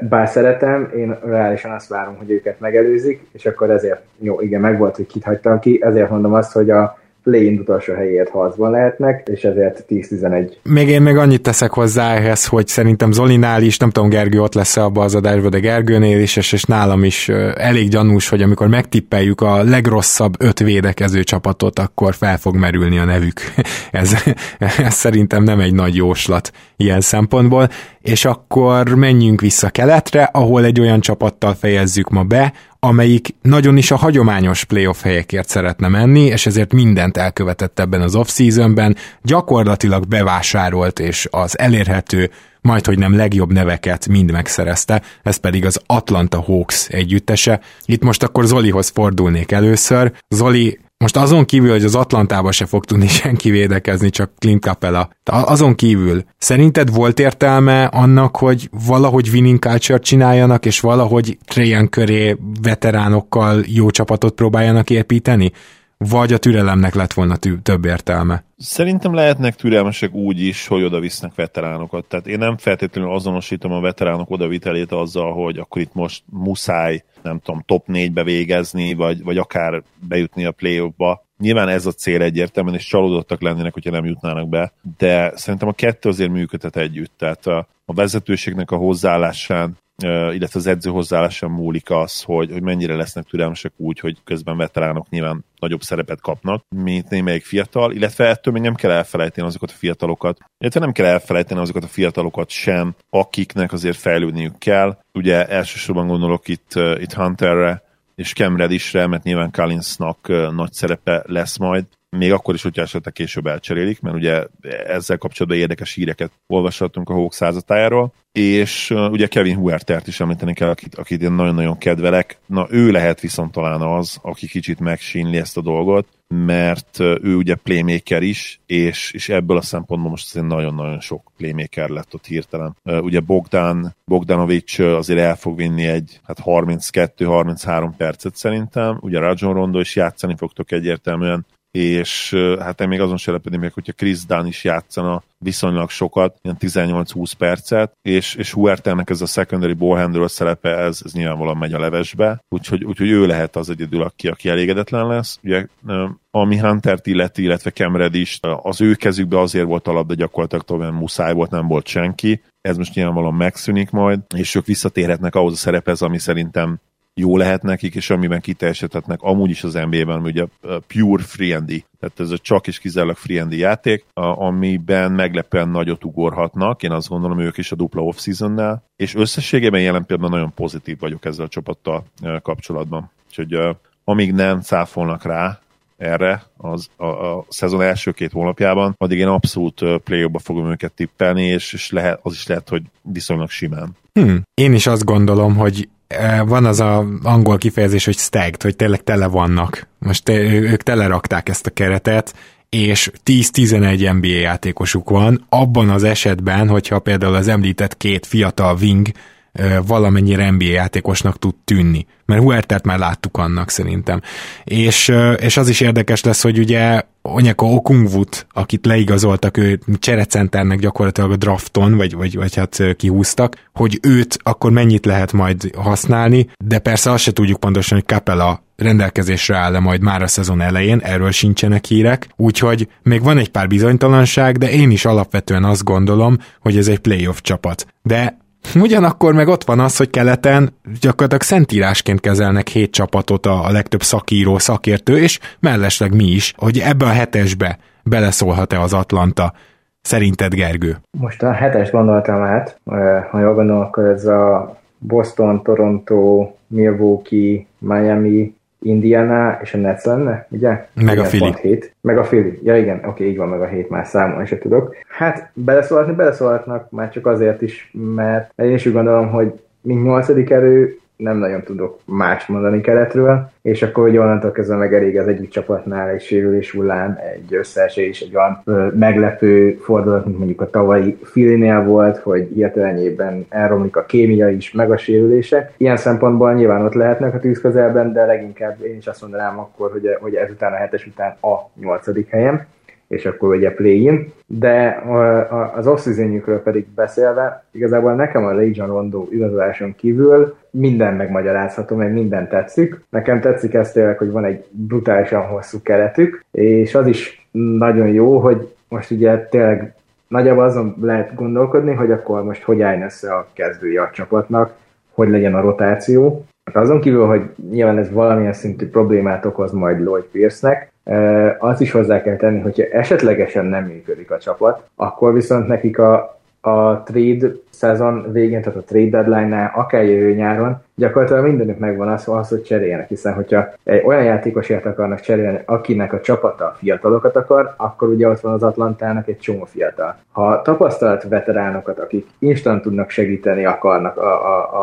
Speaker 3: bár szeretem, én reálisan azt várom, hogy őket megelőzik, és akkor ezért, jó, igen, megvolt, hogy kit hagytam ki, ezért mondom azt, hogy a play-in utolsó helyért harcban lehetnek, és ezért 10-11.
Speaker 1: Még én még annyit teszek hozzá ehhez, hogy szerintem Zolinál is, nem tudom Gergő ott lesz-e abba az adásban, de Gergőnél is, és, és nálam is elég gyanús, hogy amikor megtippeljük a legrosszabb öt védekező csapatot, akkor fel fog merülni a nevük. ez, ez szerintem nem egy nagy jóslat ilyen szempontból. És akkor menjünk vissza keletre, ahol egy olyan csapattal fejezzük ma be, amelyik nagyon is a hagyományos playoff helyekért szeretne menni, és ezért mindent elkövetett ebben az off-seasonben, gyakorlatilag bevásárolt, és az elérhető, majd hogy nem legjobb neveket mind megszerezte, ez pedig az Atlanta Hawks együttese. Itt most akkor Zolihoz fordulnék először. Zoli, Most azon kívül, hogy az Atlantába se fog tudni senki védekezni, csak Clint Capella. Azon kívül, szerinted volt értelme annak, hogy valahogy winning culture csináljanak, és valahogy Trajan köré veteránokkal jó csapatot próbáljanak építeni? vagy a türelemnek lett volna tű, több értelme?
Speaker 2: Szerintem lehetnek türelmesek úgy is, hogy oda visznek veteránokat. Tehát én nem feltétlenül azonosítom a veteránok odavitelét azzal, hogy akkor itt most muszáj, nem tudom, top 4-be végezni, vagy, vagy akár bejutni a play-offba. Nyilván ez a cél egyértelműen, és csalódottak lennének, hogyha nem jutnának be, de szerintem a kettő azért működhet együtt. Tehát a, a vezetőségnek a hozzáállásán illetve az edző hozzáállásán múlik az, hogy, hogy mennyire lesznek türelmesek úgy, hogy közben veteránok nyilván nagyobb szerepet kapnak, mint némelyik fiatal, illetve ettől még nem kell elfelejteni azokat a fiatalokat, illetve nem kell elfelejteni azokat a fiatalokat sem, akiknek azért fejlődniük kell. Ugye elsősorban gondolok itt, itt Hunterre, és Cam Reddishre, mert nyilván Collinsnak nagy szerepe lesz majd, még akkor is, hogyha esetleg később elcserélik, mert ugye ezzel kapcsolatban érdekes híreket olvashatunk a Hawk százatájáról, és uh, ugye Kevin Huertert is említeni kell, akit, akit én nagyon-nagyon kedvelek. Na, ő lehet viszont talán az, aki kicsit megsínli ezt a dolgot, mert ő ugye playmaker is, és, és ebből a szempontból most azért nagyon-nagyon sok playmaker lett ott hirtelen. Ugye Bogdan, Bogdanovics azért el fog vinni egy hát 32-33 percet szerintem, ugye Rajon Rondo is játszani fogtok egyértelműen, és hát én még azon se lepedném meg, hogyha Chris Dunn is játszana viszonylag sokat, ilyen 18-20 percet, és, és Huertának ez a secondary ballhandler szerepe, ez, ez nyilvánvalóan megy a levesbe, úgyhogy, úgyhogy ő lehet az egyedül, aki, aki elégedetlen lesz. Ugye, ami Hunter-t illeti, illetve Cam is, az ő kezükbe azért volt a labda gyakorlatilag tovább muszáj volt, nem volt senki. Ez most nyilvánvalóan megszűnik majd, és ők visszatérhetnek ahhoz a szerephez, ami szerintem jó lehet nekik, és amiben kiteljesedhetnek amúgy is az NBA-ben, ugye pure free and tehát ez a csak is kizárólag free and játék, amiben meglepően nagyot ugorhatnak, én azt gondolom ők is a dupla off-seasonnel, és összességében jelen pillanatban nagyon pozitív vagyok ezzel a csapattal kapcsolatban. Úgyhogy amíg nem cáfolnak rá, erre az, a, a szezon első két hónapjában, addig én abszolút play fogom őket tippelni, és, és lehet, az is lehet, hogy viszonylag simán.
Speaker 1: Hmm. Én is azt gondolom, hogy van az a angol kifejezés, hogy stacked, hogy tényleg tele vannak. Most ők telerakták ezt a keretet, és 10-11 NBA játékosuk van, abban az esetben, hogyha például az említett két fiatal wing valamennyire NBA játékosnak tud tűnni. Mert Huertert már láttuk annak szerintem. És, és az is érdekes lesz, hogy ugye Onyeko Okungvut, akit leigazoltak, ő cserecenternek gyakorlatilag a drafton, vagy, vagy, vagy hát kihúztak, hogy őt akkor mennyit lehet majd használni, de persze azt se tudjuk pontosan, hogy Capella rendelkezésre áll-e majd már a szezon elején, erről sincsenek hírek, úgyhogy még van egy pár bizonytalanság, de én is alapvetően azt gondolom, hogy ez egy playoff csapat. De Ugyanakkor meg ott van az, hogy keleten gyakorlatilag szentírásként kezelnek hét csapatot a, a legtöbb szakíró, szakértő, és mellesleg mi is, hogy ebbe a hetesbe beleszólhat-e az Atlanta. Szerinted, Gergő?
Speaker 3: Most a hetes gondoltam át, ha jól gondolom, akkor ez a Boston, Toronto, Milwaukee, Miami, Indiana és a Nets lenne, ugye?
Speaker 1: Meg a Philly.
Speaker 3: Hét. Meg a Philly. Ja igen, oké, így van, meg a hét már számolni se tudok. Hát beleszólhatni beleszólhatnak, már csak azért is, mert én is úgy gondolom, hogy mint nyolcadik erő nem nagyon tudok más mondani keletről, és akkor hogy onnantól kezdve meg elég az egyik csapatnál egy sérülés hullám, egy összeesés, egy olyan ö, meglepő fordulat, mint mondjuk a tavalyi Filinél volt, hogy hirtelenjében elromlik a kémia is, meg a sérülések. Ilyen szempontból nyilván ott lehetnek a tűz közelben, de leginkább én is azt mondanám akkor, hogy, hogy ezután a hetes után a nyolcadik helyem és akkor ugye play-in, de az off pedig beszélve, igazából nekem a Legion Rondo igazoláson kívül minden megmagyarázható, meg minden tetszik. Nekem tetszik ez tényleg, hogy van egy brutálisan hosszú keretük, és az is nagyon jó, hogy most ugye tényleg nagyjából azon lehet gondolkodni, hogy akkor most hogy álljon össze a kezdője a csapatnak, hogy legyen a rotáció. Azon kívül, hogy nyilván ez valamilyen szintű problémát okoz majd Lloyd Pierce-nek, azt is hozzá kell tenni, hogyha esetlegesen nem működik a csapat, akkor viszont nekik a, a trade szezon végén, tehát a trade deadline-nál, akár jövő nyáron gyakorlatilag mindenük megvan az, az, hogy cseréljenek, hiszen hogyha egy olyan játékosért akarnak cserélni, akinek a csapata fiatalokat akar, akkor ugye ott van az Atlantának egy csomó fiatal. Ha tapasztalt veteránokat, akik instant tudnak segíteni akarnak a,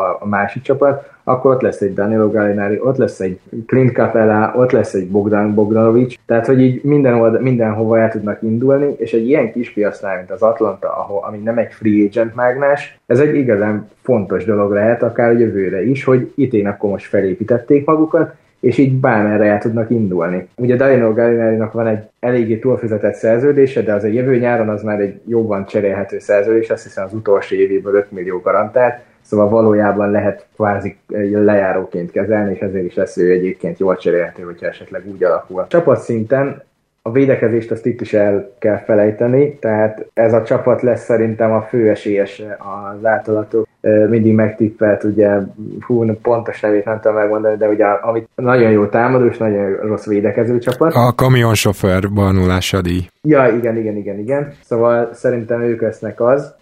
Speaker 3: a, a másik csapat, akkor ott lesz egy Danilo Gallinari, ott lesz egy Clint Capella, ott lesz egy Bogdan Bogdanovic, tehát hogy így minden old, mindenhova el tudnak indulni, és egy ilyen kis piacnál, mint az Atlanta, ahol, ami nem egy free agent mágnás, ez egy igazán fontos dolog lehet, akár a jövőre is, hogy itt akkor most felépítették magukat, és így bármerre el tudnak indulni. Ugye Danilo gallinari van egy eléggé túlfizetett szerződése, de az a jövő nyáron az már egy jobban cserélhető szerződés, azt hiszem az utolsó évéből 5 millió garantált, Szóval valójában lehet kvázi lejáróként kezelni, és ezért is lesz ő egyébként jól cserélhető, hogyha esetleg úgy alakul. A csapat szinten a védekezést azt itt is el kell felejteni, tehát ez a csapat lesz szerintem a fő esélyes az átalatok. Mindig megtippelt, ugye, hú, pontos nevét nem tudom megmondani, de ugye amit nagyon jó támadó és nagyon rossz védekező csapat.
Speaker 1: A kamionsofőr barnulása
Speaker 3: Ja, igen, igen, igen, igen. Szóval szerintem ők lesznek az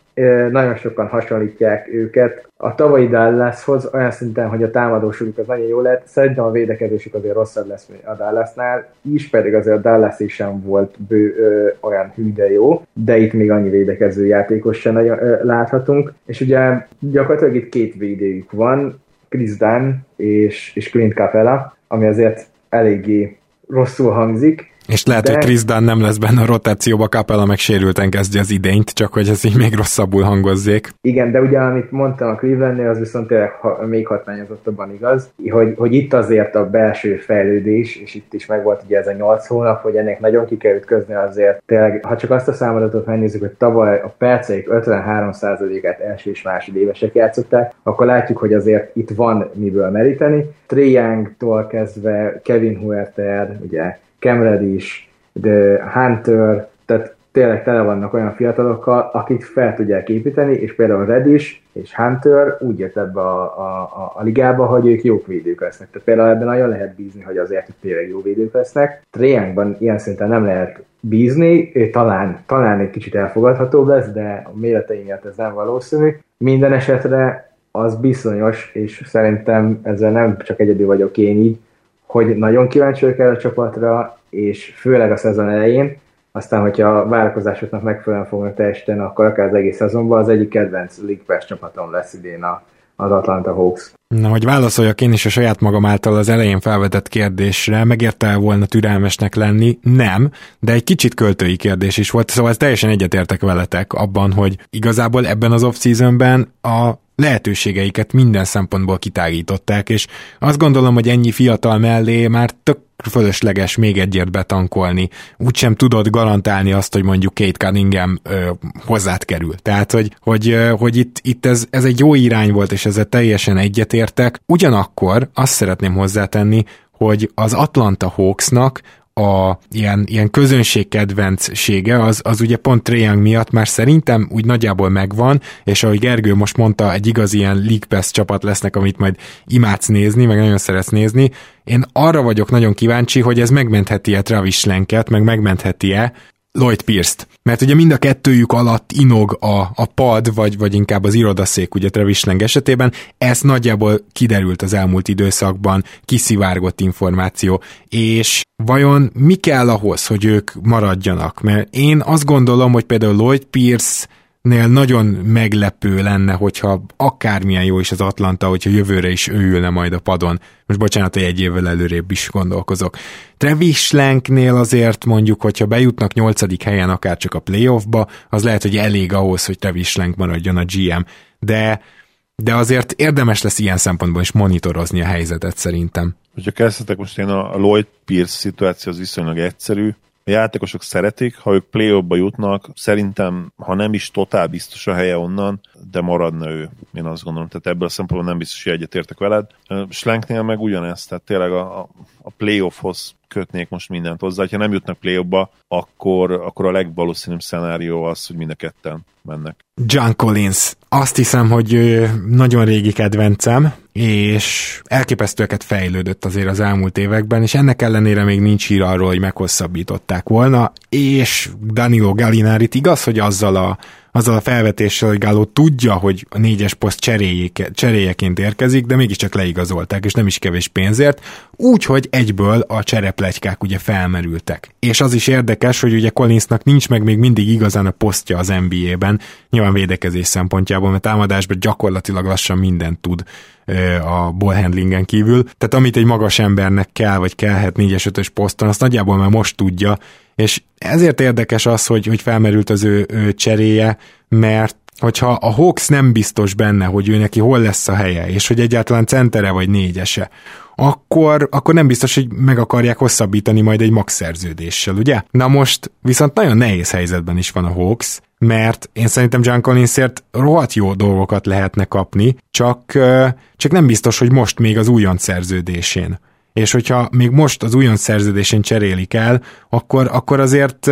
Speaker 3: nagyon sokan hasonlítják őket. A tavalyi Dallashoz olyan szinten, hogy a támadósuk az nagyon jó lett, szerintem a védekezésük azért rosszabb lesz, mint a Dallasnál, is pedig azért a Dallas is sem volt bő, ö, olyan hű, de jó, de itt még annyi védekező játékos sem nagyon ö, láthatunk, és ugye gyakorlatilag itt két védőjük van, Chris Dunn és, és Clint Capella, ami azért eléggé rosszul hangzik,
Speaker 1: és lehet, de... hogy Chris Dunn nem lesz benne a rotációba, Capella meg sérülten kezdi az idényt, csak hogy ez így még rosszabbul hangozzék.
Speaker 3: Igen, de ugye amit mondtam a Clevelandnél, az viszont tényleg ha, még hatványozottabban igaz, hogy, hogy itt azért a belső fejlődés, és itt is megvolt ugye ez a 8 hónap, hogy ennek nagyon ki kell ütközni azért. Tényleg, ha csak azt a számadatot megnézzük, hogy tavaly a perceik 53%-át első és másodévesek játszották, akkor látjuk, hogy azért itt van miből meríteni. Trey Young-tól kezdve Kevin Huerter, ugye Cameron is, de Hunter, tehát tényleg tele vannak olyan fiatalokkal, akik fel tudják építeni, és például Redis és Hunter úgy jött ebbe a, a, a, a ligába, hogy ők jók védők lesznek. Tehát például ebben nagyon lehet bízni, hogy azért hogy tényleg jó védők lesznek. Triánkban ilyen szinten nem lehet bízni, talán, talán egy kicsit elfogadhatóbb lesz, de a méretei miatt ez nem valószínű. Minden esetre az bizonyos, és szerintem ezzel nem csak egyedül vagyok én így, hogy nagyon kíváncsi vagyok el a csapatra, és főleg a szezon elején, aztán, hogyha a várakozásoknak megfelelően fognak teljesíteni, akkor akár az egész szezonban az egyik kedvenc League csapatom lesz idén a, az Atlanta Hawks.
Speaker 1: Na, hogy válaszoljak én is a saját magam által az elején felvetett kérdésre, megérte volna türelmesnek lenni? Nem, de egy kicsit költői kérdés is volt, szóval teljesen egyetértek veletek abban, hogy igazából ebben az off-seasonben a lehetőségeiket minden szempontból kitágították, és azt gondolom, hogy ennyi fiatal mellé már tök fölösleges még egyért betankolni. Úgysem tudod garantálni azt, hogy mondjuk Kate Cunningham ö, hozzád kerül. Tehát, hogy, hogy, ö, hogy itt, itt ez, ez egy jó irány volt, és ezzel teljesen egyetértek. Ugyanakkor azt szeretném hozzátenni, hogy az Atlanta Hawksnak a ilyen, ilyen közönség kedvencsége, az, az ugye pont Trae miatt már szerintem úgy nagyjából megvan, és ahogy Gergő most mondta, egy igazi ilyen League Pass csapat lesznek, amit majd imádsz nézni, meg nagyon szeretsz nézni. Én arra vagyok nagyon kíváncsi, hogy ez megmentheti-e Travis Lenket, meg megmentheti-e Lloyd Pierce-t. Mert ugye mind a kettőjük alatt inog a, a pad, vagy, vagy inkább az irodaszék, ugye Travis Lang esetében. Ez nagyjából kiderült az elmúlt időszakban, kiszivárgott információ. És vajon mi kell ahhoz, hogy ők maradjanak? Mert én azt gondolom, hogy például Lloyd Pierce nél nagyon meglepő lenne, hogyha akármilyen jó is az Atlanta, hogyha jövőre is ő ülne majd a padon. Most bocsánat, hogy egy évvel előrébb is gondolkozok. Travis Lanknél azért mondjuk, hogyha bejutnak nyolcadik helyen akár csak a playoffba, az lehet, hogy elég ahhoz, hogy Travis Lank maradjon a GM. De, de azért érdemes lesz ilyen szempontból is monitorozni a helyzetet szerintem.
Speaker 2: Hogyha kezdhetek most én a Lloyd Pierce szituáció az viszonylag egyszerű, a játékosok szeretik, ha ők play jutnak, szerintem, ha nem is totál biztos a helye onnan, de maradna ő, én azt gondolom. Tehát ebből a szempontból nem biztos, hogy egyetértek veled. Slanknél meg ugyanezt, tehát tényleg a, a playoffhoz kötnék most mindent hozzá. Ha nem jutnak play akkor, akkor a legvalószínűbb szenárió az, hogy mind a ketten mennek.
Speaker 1: John Collins. Azt hiszem, hogy nagyon régi kedvencem, és elképesztőeket fejlődött azért az elmúlt években, és ennek ellenére még nincs hír arról, hogy meghosszabbították volna, és Danilo Galinarit igaz, hogy azzal a azzal a felvetéssel, hogy Gáló tudja, hogy a négyes poszt cseréjeként érkezik, de mégiscsak leigazolták, és nem is kevés pénzért, úgyhogy egyből a csereplegykák ugye felmerültek. És az is érdekes, hogy ugye Collinsnak nincs meg még mindig igazán a posztja az NBA-ben, nyilván védekezés szempontjából, mert támadásban gyakorlatilag lassan mindent tud a ballhandlingen kívül. Tehát amit egy magas embernek kell, vagy kellhet 4-es 5 poszton, azt nagyjából már most tudja, és ezért érdekes az, hogy, hogy felmerült az ő, ő cseréje, mert hogyha a Hawks nem biztos benne, hogy ő neki hol lesz a helye, és hogy egyáltalán centere vagy négyese, akkor, akkor nem biztos, hogy meg akarják hosszabbítani majd egy max szerződéssel, ugye? Na most viszont nagyon nehéz helyzetben is van a Hawks, mert én szerintem John Collinsért rohadt jó dolgokat lehetne kapni, csak, csak nem biztos, hogy most még az újon szerződésén. És hogyha még most az újon szerződésén cserélik el, akkor, akkor azért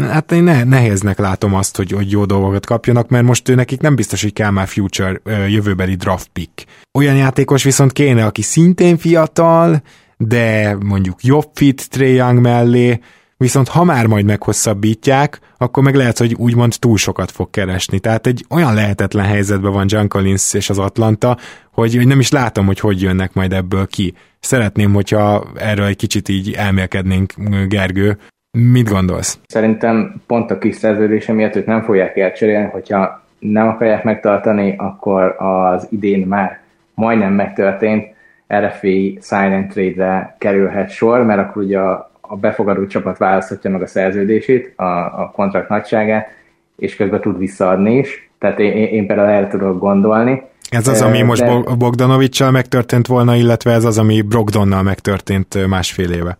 Speaker 1: Hát én ne, nehéznek látom azt, hogy, hogy jó dolgokat kapjanak, mert most ő nekik nem biztos, hogy kell már future jövőbeli draft pick. Olyan játékos viszont kéne, aki szintén fiatal, de mondjuk jobb fit Trae Young mellé, viszont ha már majd meghosszabbítják, akkor meg lehet, hogy úgymond túl sokat fog keresni. Tehát egy olyan lehetetlen helyzetben van John Collins és az Atlanta, hogy, hogy nem is látom, hogy hogy jönnek majd ebből ki. Szeretném, hogyha erről egy kicsit így elmélkednénk, Gergő. Mit gondolsz?
Speaker 3: Szerintem pont a kis szerződése miatt őt nem fogják elcserélni, hogyha nem akarják megtartani, akkor az idén már majdnem megtörtént RFA sign and trade-re kerülhet sor, mert akkor ugye a a befogadó csapat választhatja meg a szerződését, a, a kontrakt nagyságát, és közben tud visszaadni is. Tehát én, én például erre tudok gondolni.
Speaker 1: Ez az, ami most De... Bogdanovicsal megtörtént volna, illetve ez az, ami Brogdonnal megtörtént másfél éve.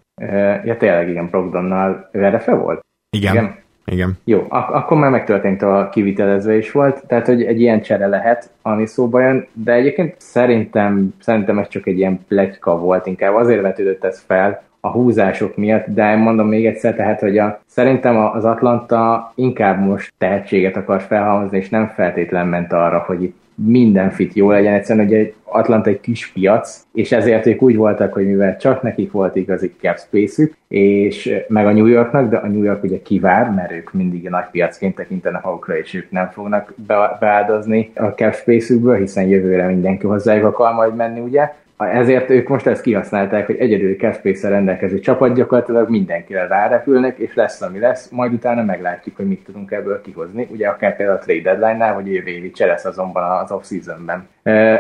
Speaker 3: Ja, tényleg igen, Brogdonnal. Erre fel volt?
Speaker 1: Igen. igen. Igen.
Speaker 3: Jó, ak- akkor már megtörtént a kivitelezve is volt, tehát hogy egy ilyen csere lehet, ami szóba jön, de egyébként szerintem, szerintem ez csak egy ilyen pletyka volt, inkább azért vetődött ez fel, a húzások miatt, de mondom még egyszer, tehát, hogy a, szerintem az Atlanta inkább most tehetséget akar felhalmozni, és nem feltétlen ment arra, hogy itt minden fit jó legyen, egyszerűen egy Atlanta egy kis piac, és ezért ők úgy voltak, hogy mivel csak nekik volt igazi cap space és meg a New Yorknak, de a New York ugye kivár, mert ők mindig nagy piacként tekintenek magukra, és ők nem fognak beáldozni a cap space hiszen jövőre mindenki hozzájuk akar majd menni, ugye, ezért ők most ezt kihasználták, hogy egyedül Caspace rendelkező csapat gyakorlatilag mindenkire rárepülnek, és lesz, ami lesz, majd utána meglátjuk, hogy mit tudunk ebből kihozni. Ugye akár például a trade deadline-nál, vagy jövő évi cseresz azonban az off-seasonben.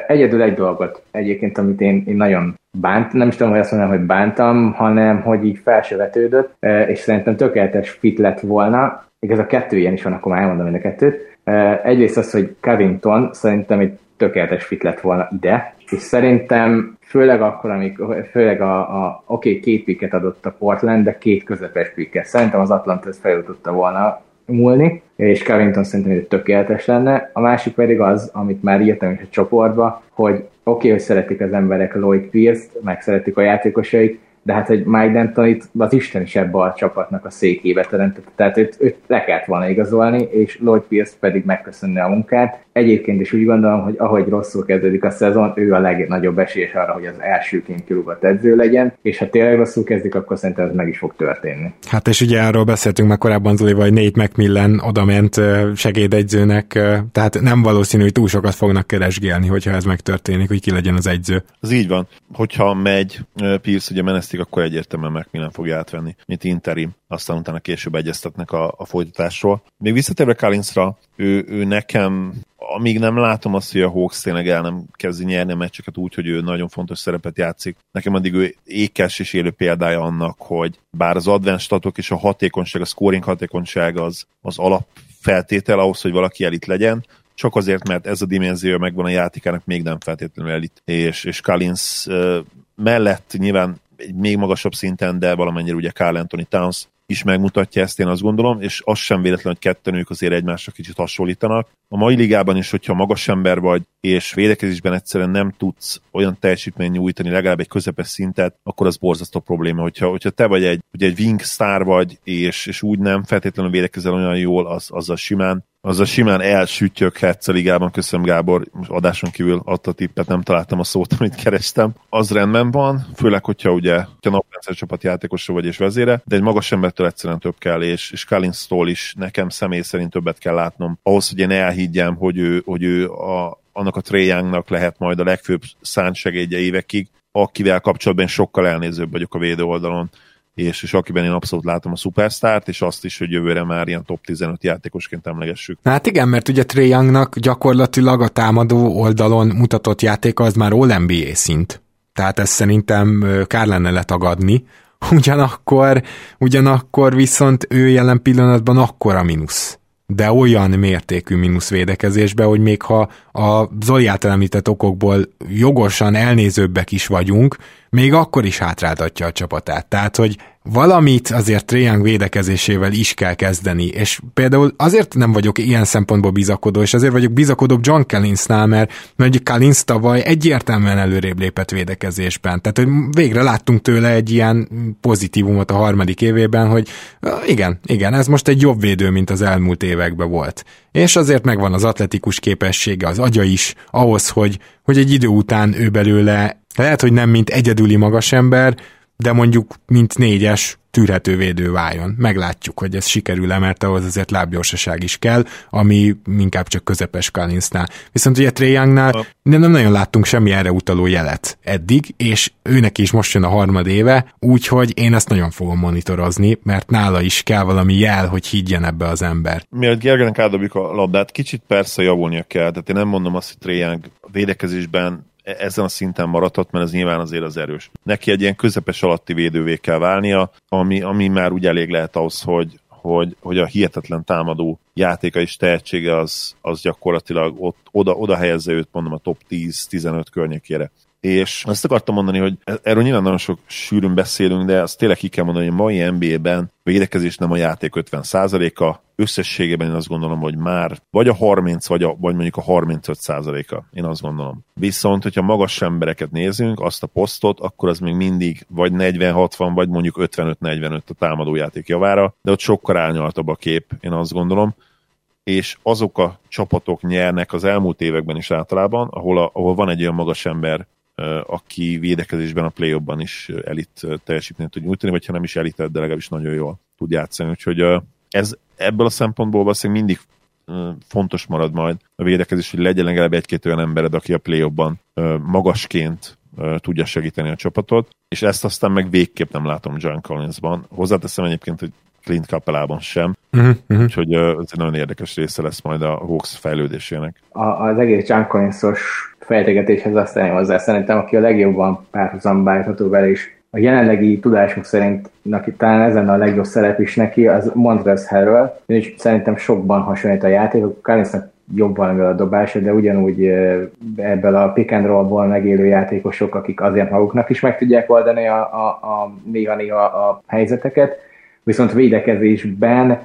Speaker 3: Egyedül egy dolgot egyébként, amit én, én nagyon bánt, nem is tudom, hogy azt mondom, hogy bántam, hanem hogy így felsövetődött, és szerintem tökéletes fit lett volna. Igaz, a kettő ilyen is van, akkor már elmondom mind a kettőt. Egyrészt az, hogy Covington szerintem egy tökéletes fit lett volna ide, és szerintem főleg akkor, amikor, főleg a, a oké, okay, két piket adott a Portland, de két közepes piket. Szerintem az Atlanta ezt fel tudta volna múlni, és Covington szerintem hogy tökéletes lenne. A másik pedig az, amit már írtam is a csoportba, hogy oké, okay, hogy szeretik az emberek Lloyd Pierce-t, meg szeretik a játékosait, de hát egy Mike D'Antoni az Isten is ebbe a csapatnak a székébe teremtett, tehát őt, őt le kellett volna igazolni, és Lloyd Pierce pedig megköszönni a munkát. Egyébként is úgy gondolom, hogy ahogy rosszul kezdődik a szezon, ő a legnagyobb esélyes arra, hogy az elsőként kirúgott edző legyen, és ha tényleg rosszul kezdik, akkor szerintem ez meg is fog történni.
Speaker 1: Hát és ugye arról beszéltünk meg korábban Zoli, hogy Nate McMillan odament segédegyzőnek, tehát nem valószínű, hogy túl sokat fognak keresgélni, hogyha ez megtörténik, hogy ki legyen az egyző.
Speaker 2: Ez így van. Hogyha megy Pierce, ugye menesztik, akkor egyértelműen McMillan fogja átvenni, mint interim, aztán utána később egyeztetnek a, a folytatásról. Még visszatérve Collinsra, ő, ő nekem amíg nem látom azt, hogy a Hawks tényleg el nem kezdi nyerni a meccseket úgy, hogy ő nagyon fontos szerepet játszik. Nekem addig ő ékes és élő példája annak, hogy bár az advanced statok és a hatékonyság, a scoring hatékonyság az, az alapfeltétel ahhoz, hogy valaki elit legyen, csak azért, mert ez a dimenzió megvan a játékának, még nem feltétlenül elit. És, és Collins uh, mellett nyilván egy még magasabb szinten, de valamennyire ugye Carl Anthony Towns is megmutatja ezt, én azt gondolom, és az sem véletlen, hogy ketten ők azért egymásra kicsit hasonlítanak. A mai ligában is, hogyha magas ember vagy, és védekezésben egyszerűen nem tudsz olyan teljesítmény nyújtani, legalább egy közepes szintet, akkor az borzasztó probléma. Hogyha, hogyha te vagy egy, ugye egy wing star vagy, és, és úgy nem feltétlenül védekezel olyan jól, az, az a simán az a simán elsüttyöghetsz a ligában, köszönöm Gábor, most adáson kívül adta tippet, nem találtam a szót, amit kerestem. Az rendben van, főleg, hogyha ugye hogyha naprendszer csapat játékosa vagy és vezére, de egy magas ember Turnertől egyszerűen több kell, és, és Collinstól is nekem személy szerint többet kell látnom. Ahhoz, hogy én elhiggyem, hogy ő, hogy ő a, annak a Trae lehet majd a legfőbb szántsegédje évekig, akivel kapcsolatban sokkal elnézőbb vagyok a védő oldalon és, és akiben én abszolút látom a szupersztárt, és azt is, hogy jövőre már ilyen top 15 játékosként emlegessük.
Speaker 1: Hát igen, mert ugye Trae Youngnak gyakorlatilag a támadó oldalon mutatott játéka az már All-NBA szint. Tehát ezt szerintem kár lenne letagadni. Ugyanakkor, ugyanakkor viszont ő jelen pillanatban akkora mínusz. De olyan mértékű mínusz védekezésbe, hogy még ha a Zoli által említett okokból jogosan elnézőbbek is vagyunk, még akkor is hátráltatja a csapatát. Tehát, hogy valamit azért Trae védekezésével is kell kezdeni, és például azért nem vagyok ilyen szempontból bizakodó, és azért vagyok bizakodóbb John Collinsnál, mert mondjuk Collins tavaly egyértelműen előrébb lépett védekezésben, tehát hogy végre láttunk tőle egy ilyen pozitívumot a harmadik évében, hogy igen, igen, ez most egy jobb védő, mint az elmúlt években volt. És azért megvan az atletikus képessége, az agya is, ahhoz, hogy, hogy egy idő után ő belőle lehet, hogy nem mint egyedüli magas ember, de mondjuk mint négyes tűrhető védő váljon. Meglátjuk, hogy ez sikerül-e, mert ahhoz azért lábgyorsaság is kell, ami inkább csak közepes Collinsnál. Viszont ugye Trae Youngnál nem, nem nagyon láttunk semmi erre utaló jelet eddig, és őnek is most jön a harmad éve, úgyhogy én ezt nagyon fogom monitorozni, mert nála is kell valami jel, hogy higgyen ebbe az ember.
Speaker 2: Mielőtt Gergenek átdobjuk a labdát, kicsit persze javulnia kell, tehát én nem mondom azt, hogy Trae Young védekezésben ezen a szinten maradhat, mert ez nyilván azért az erős. Neki egy ilyen közepes alatti védővé kell válnia, ami, ami már úgy elég lehet ahhoz, hogy, hogy, hogy a hihetetlen támadó játéka és tehetsége az, az gyakorlatilag ott, oda, oda helyezze őt mondom a top 10-15 környékére. És azt akartam mondani, hogy erről nyilván nagyon sok sűrűn beszélünk, de azt tényleg ki kell mondani, hogy a mai NBA-ben védekezés nem a játék 50%-a, összességében én azt gondolom, hogy már vagy a 30, vagy, a, vagy mondjuk a 35 százaléka. Én azt gondolom. Viszont, hogyha magas embereket nézünk, azt a posztot, akkor az még mindig vagy 40-60, vagy mondjuk 55-45 a támadójáték javára, de ott sokkal árnyaltabb a kép, én azt gondolom és azok a csapatok nyernek az elmúlt években is általában, ahol, a, ahol van egy olyan magas ember, aki védekezésben a play is elit teljesítményt tud nyújtani, vagy ha nem is elit, de legalábbis nagyon jól tud játszani. Úgyhogy ez ebből a szempontból valószínűleg mindig fontos marad majd a védekezés, hogy legyen legalább egy-két olyan embered, aki a play magasként tudja segíteni a csapatot, és ezt aztán meg végképp nem látom John Collinsban. Hozzáteszem egyébként, hogy Clint Capelában sem, uh-huh, uh-huh. úgyhogy ez egy nagyon érdekes része lesz majd a Hawks fejlődésének.
Speaker 3: A, az egész John Collinsos fejtegetéshez tenni hozzá, szerintem aki a legjobban párhuzamba állítható vele is a jelenlegi tudásunk szerint neki talán ezen a legjobb szerep is neki, az Montrezl Harrell, és szerintem sokban hasonlít a játékok, Collinsnak jobban a dobása, de ugyanúgy ebből a pick and roll-ból megélő játékosok, akik azért maguknak is meg tudják oldani a, a, a néha-néha a helyzeteket, viszont védekezésben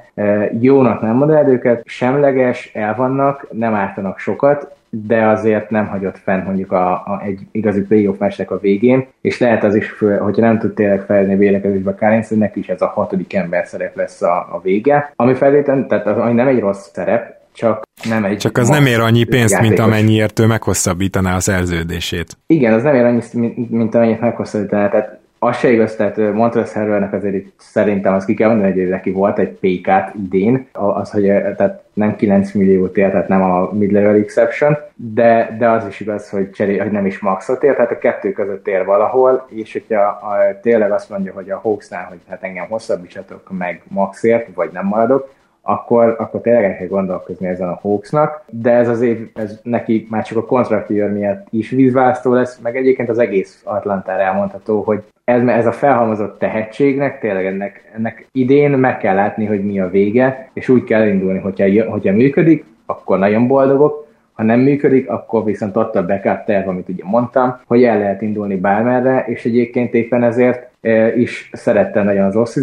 Speaker 3: jónak nem mondanád őket, semleges, elvannak, nem ártanak sokat, de azért nem hagyott fenn mondjuk a, a egy igazi playoff meccsnek a végén, és lehet az is, föl, hogyha nem tud tényleg fejlődni védekezésbe Kárinc, hogy neki is ez a hatodik ember szerep lesz a, a vége, ami feltétlenül, tehát az, ami nem egy rossz szerep, csak nem egy...
Speaker 1: Csak az nem ér annyi pénzt, játékos. mint amennyiért ő meghosszabbítaná a szerződését.
Speaker 3: Igen, az nem ér annyi, mint, mint amennyit meghosszabbítaná. Tehát az se igaz, tehát Montrezl Harrellnek azért itt szerintem az ki kell mondani, hogy neki volt egy PK-t idén, az, hogy tehát nem 9 milliót ér, tehát nem a mid-level exception, de, de az is igaz, hogy, cseré, hogy nem is maxot ér, tehát a kettő között ér valahol, és hogyha a, tényleg azt mondja, hogy a Hawksnál, hogy hát engem hosszabbítsatok meg maxért, vagy nem maradok, akkor, akkor tényleg el kell gondolkozni ezen a Hawksnak, de ez az év, ez neki már csak a kontraktőr miatt is vízválasztó lesz, meg egyébként az egész Atlantára elmondható, hogy ez, ez a felhalmozott tehetségnek, tényleg ennek, ennek idén meg kell látni, hogy mi a vége, és úgy kell indulni, hogyha, hogyha működik, akkor nagyon boldogok, ha nem működik, akkor viszont ott a backup terv, amit ugye mondtam, hogy el lehet indulni bármerre, és egyébként éppen ezért e, is szerette nagyon az off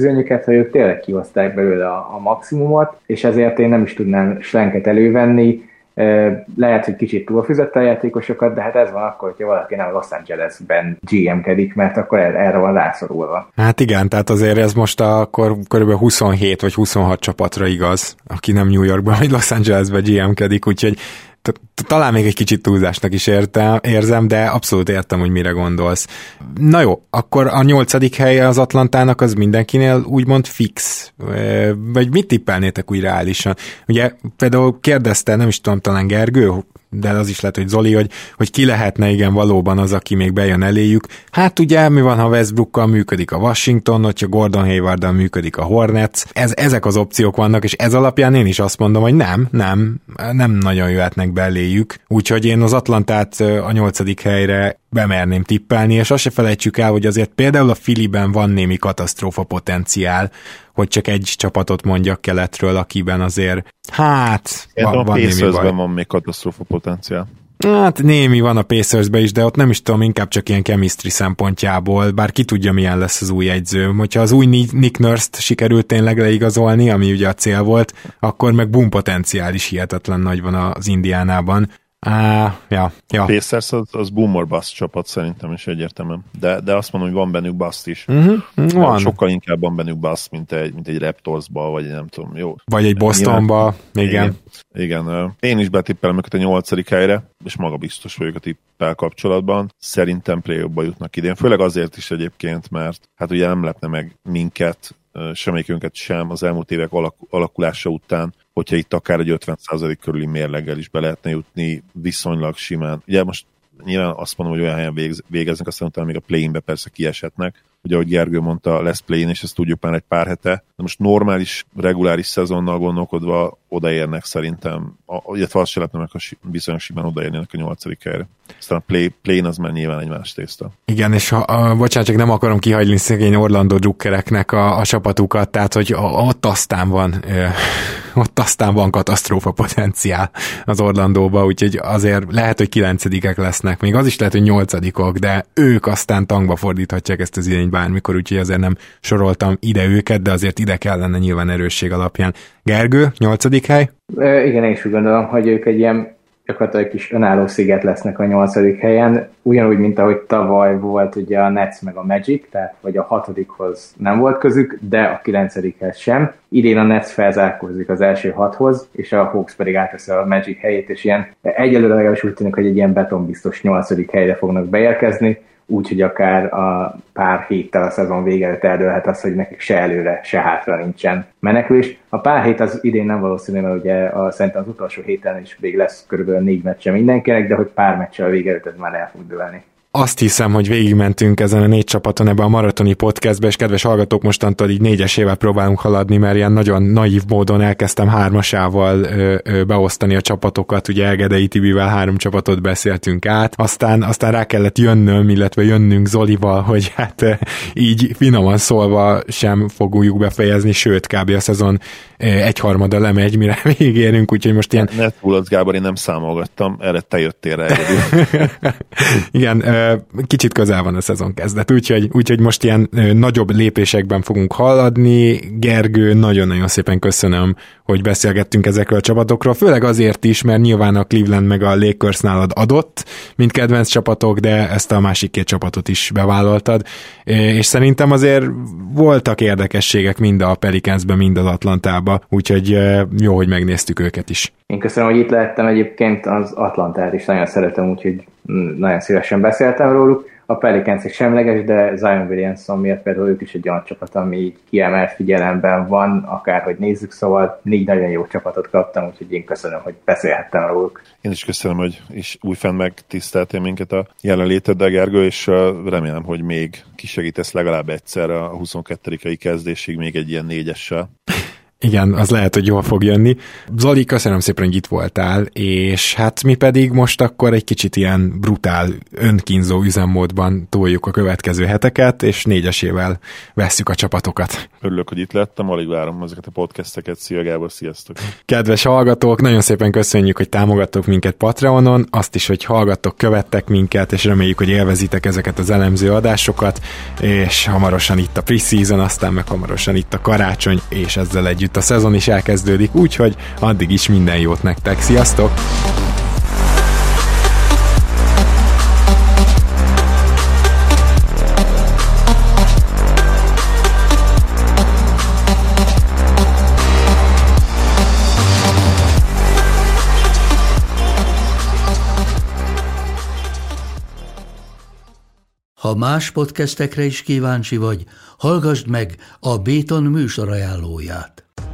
Speaker 3: hogy ők tényleg kihozták belőle a, a maximumot, és ezért én nem is tudnám slenket elővenni, lehet, hogy kicsit túlfizette a játékosokat, de hát ez van akkor, hogyha valaki nem Los Angelesben GM-kedik, mert akkor erre van rászorulva.
Speaker 1: Hát igen, tehát azért ez most akkor kb. 27 vagy 26 csapatra igaz, aki nem New Yorkban vagy Los Angelesben GM-kedik, úgyhogy talán még egy kicsit túlzásnak is értem, érzem, de abszolút értem, hogy mire gondolsz. Na jó, akkor a nyolcadik helye az Atlantának az mindenkinél úgymond fix. Vagy mit tippelnétek úgy reálisan? Ugye például kérdezte, nem is tudom, talán Gergő, de az is lehet, hogy Zoli, hogy, hogy ki lehetne igen valóban az, aki még bejön eléjük. Hát ugye mi van, ha Westbrookkal működik a Washington, hogyha Gordon hayward működik a Hornets, ez, ezek az opciók vannak, és ez alapján én is azt mondom, hogy nem, nem, nem nagyon jöhetnek beléjük. Úgyhogy én az Atlantát a nyolcadik helyre bemerném tippelni, és azt se felejtsük el, hogy azért például a Filiben van némi katasztrófa potenciál, hogy csak egy csapatot mondjak keletről, akiben azért, hát,
Speaker 2: Én van, van némi baj. van még katasztrófa potenciál.
Speaker 1: Hát némi van a pacers is, de ott nem is tudom, inkább csak ilyen chemistry szempontjából, bár ki tudja, milyen lesz az új egyző. Hogyha az új Nick Nurse-t sikerült tényleg leigazolni, ami ugye a cél volt, akkor meg boom potenciál is hihetetlen nagy van az Indiánában. Á, ja, ja.
Speaker 2: Pacers az, az boomer bust csapat szerintem is egyértelműen. De, de azt mondom, hogy van bennük bust is.
Speaker 1: Uh-huh, van.
Speaker 2: Sokkal inkább van bennük bust, mint egy, mint egy Raptorsba, vagy nem tudom, jó.
Speaker 1: Vagy egy Bostonba, igen. igen.
Speaker 2: Igen, én is betippelem őket a nyolcadik helyre, és maga biztos vagyok a tippel kapcsolatban. Szerintem play jutnak idén, főleg azért is egyébként, mert hát ugye nem lepne meg minket, semmelyikünket sem az elmúlt évek alakulása után, hogyha itt akár egy 50% körüli mérleggel is be lehetne jutni viszonylag simán. Ugye most nyilván azt mondom, hogy olyan helyen végeznek, aztán utána még a play-inbe persze kieshetnek, ugye ahogy Gergő mondta, lesz play és ezt tudjuk már egy pár hete. De most normális, reguláris szezonnal gondolkodva odaérnek szerintem, illetve azt se lehetne meg, ha viszonylag simán odaérnének a nyolcadik helyre. Aztán a play, play az már nyilván egy más tészta.
Speaker 1: Igen, és ha, a, bocsánat, csak nem akarom kihagyni szegény Orlando drukkereknek a, a csapatukat, tehát hogy ott aztán van ott aztán van katasztrófa potenciál az Orlandóba, úgyhogy azért lehet, hogy kilencedikek lesznek, még az is lehet, hogy nyolcadikok, de ők aztán tangba fordíthatják ezt az idényt bármikor, úgyhogy azért nem soroltam ide őket, de azért ide kellene nyilván erősség alapján. Gergő, nyolcadik hely?
Speaker 3: E, igen, én is úgy gondolom, hogy ők egy ilyen gyakorlatilag kis önálló sziget lesznek a nyolcadik helyen, ugyanúgy, mint ahogy tavaly volt ugye a Nets meg a Magic, tehát vagy a hatodikhoz nem volt közük, de a kilencedikhez sem. Idén a Nets felzárkózik az első hathoz, és a Hawks pedig átveszi a Magic helyét, és ilyen egyelőre legalábbis úgy tűnik, hogy egy ilyen betonbiztos nyolcadik helyre fognak beérkezni, úgyhogy akár a pár héttel a szezon vége előtt eldőlhet az, hogy nekik se előre, se hátra nincsen menekülés. A pár hét az idén nem valószínű, mert ugye a, szerintem az utolsó héten is még lesz körülbelül négy meccse mindenkinek, de hogy pár meccsel a vége ez már el fog dőlni
Speaker 1: azt hiszem, hogy végigmentünk ezen a négy csapaton ebbe a maratoni podcastbe, és kedves hallgatók, mostantól így négyesével próbálunk haladni, mert ilyen nagyon naív módon elkezdtem hármasával ö, ö, beosztani a csapatokat, ugye Elgedei Tibivel három csapatot beszéltünk át, aztán, aztán rá kellett jönnöm, illetve jönnünk Zolival, hogy hát így finoman szólva sem fogjuk befejezni, sőt, kb. a szezon egyharmada lemegy, mire végérünk, úgyhogy most ilyen...
Speaker 2: Ne túlodsz, Gábor, én nem számolgattam, erre te jöttél rá
Speaker 1: Igen, kicsit közel van a szezon kezdet, úgyhogy, úgyhogy most ilyen nagyobb lépésekben fogunk haladni. Gergő, nagyon-nagyon szépen köszönöm, hogy beszélgettünk ezekről a csapatokról, főleg azért is, mert nyilván a Cleveland meg a Lakers nálad adott, mint kedvenc csapatok, de ezt a másik két csapatot is bevállaltad, és szerintem azért voltak érdekességek mind a Pelicansben, mind az Atlantába, úgyhogy jó, hogy megnéztük őket is.
Speaker 3: Én köszönöm, hogy itt lehettem egyébként, az Atlantát is nagyon szeretem, úgyhogy nagyon szívesen beszéltem róluk. A Pelicans semleges, de Zion Williamson miért például ők is egy olyan csapat, ami kiemelt figyelemben van, akárhogy nézzük, szóval négy nagyon jó csapatot kaptam, úgyhogy én köszönöm, hogy beszélhettem róluk.
Speaker 2: Én is köszönöm, hogy is újfent megtiszteltél minket a jelenléteddel, Gergő, és remélem, hogy még kisegítesz legalább egyszer a 22. kezdésig még egy ilyen négyessel.
Speaker 1: Igen, az lehet, hogy jól fog jönni. Zoli, köszönöm szépen, hogy itt voltál, és hát mi pedig most akkor egy kicsit ilyen brutál, önkínzó üzemmódban toljuk a következő heteket, és négyesével vesszük a csapatokat.
Speaker 2: Örülök, hogy itt lettem, alig várom ezeket a podcasteket. Szia Gábor, sziasztok!
Speaker 1: Kedves hallgatók, nagyon szépen köszönjük, hogy támogattok minket Patreonon, azt is, hogy hallgattok, követtek minket, és reméljük, hogy élvezitek ezeket az elemző adásokat, és hamarosan itt a preseason, aztán meg hamarosan itt a karácsony, és ezzel együtt itt a szezon is elkezdődik, úgyhogy addig is minden jót nektek. Sziasztok!
Speaker 4: Ha más podcastekre is kíváncsi vagy, hallgassd meg a Béton műsor ajánlóját.